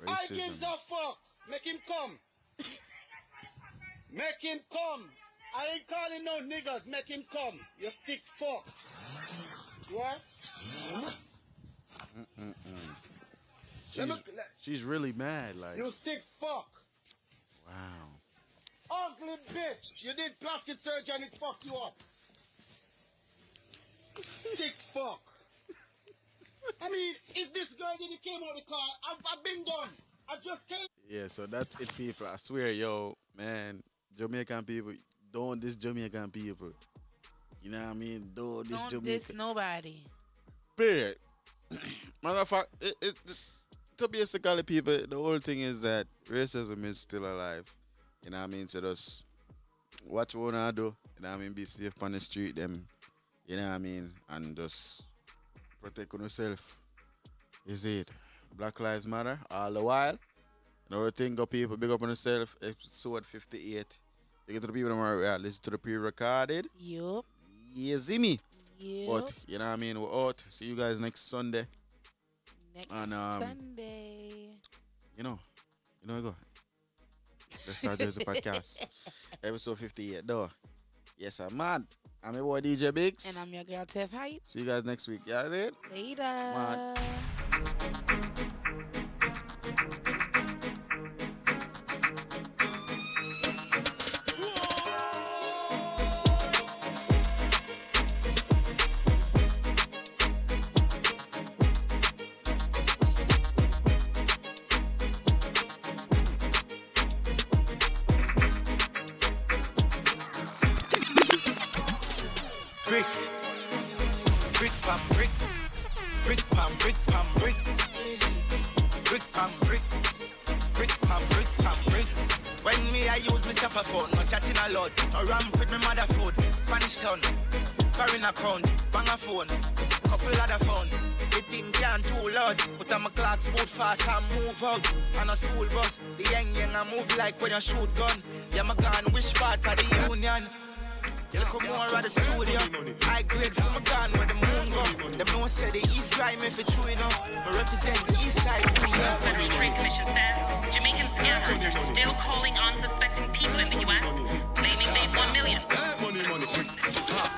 I Racism. gives a fuck. Make him come. Make him come. I ain't calling no niggas. Make him come. You sick fuck. What? Mm-mm-mm. She's, me- she's really mad. Like, You sick fuck. wow. Ugly bitch. You did plastic surgery and it fucked you up. Sick fuck. I mean, if this girl didn't came out of the car, I've, I've been done. I just came. Yeah, so that's it, people. I swear, yo, man, Jamaican people, don't this Jamaican people. You know what I mean? Don't this Don't Jamaican. diss nobody. Period. Matter of fact, it, it, it, to basically, people, the whole thing is that racism is still alive. You know what I mean? So just watch what I do. You know what I mean? Be safe on the street, them. You know what I mean? And just protect yourself. Is it? Black Lives Matter all the while. Another thing, go people, big up on yourself. Episode 58. Big up to the people that are listen to the pre-recorded. Yup. Yeah, see me. Yup. But you know what I mean? We're out. See you guys next Sunday. Next and um, Sunday. you know, you know, I go. Let's start the podcast. Episode 58, though. Yes, I'm mad. I'm your boy DJ Biggs. And I'm your girl Tiff Hype. See you guys next week. Yeah, that's it. Later. Mad. A ramp with me mother food. Spanish town. Foreign account. Bang a phone. Couple other phone. The thing can't too loud. But I'm a clock boot fast and move out. On a school bus. The young young I move like when you shoot gun. Yeah, my gun which part of the union? You look more at the studio. I grade from a gun where the moon go. Them no say the east crime if it's true, know. I represent the east side. Are. Federal Trade Commission says Jamaican scammers are still calling unsuspecting people in the U.S., Money. Ha.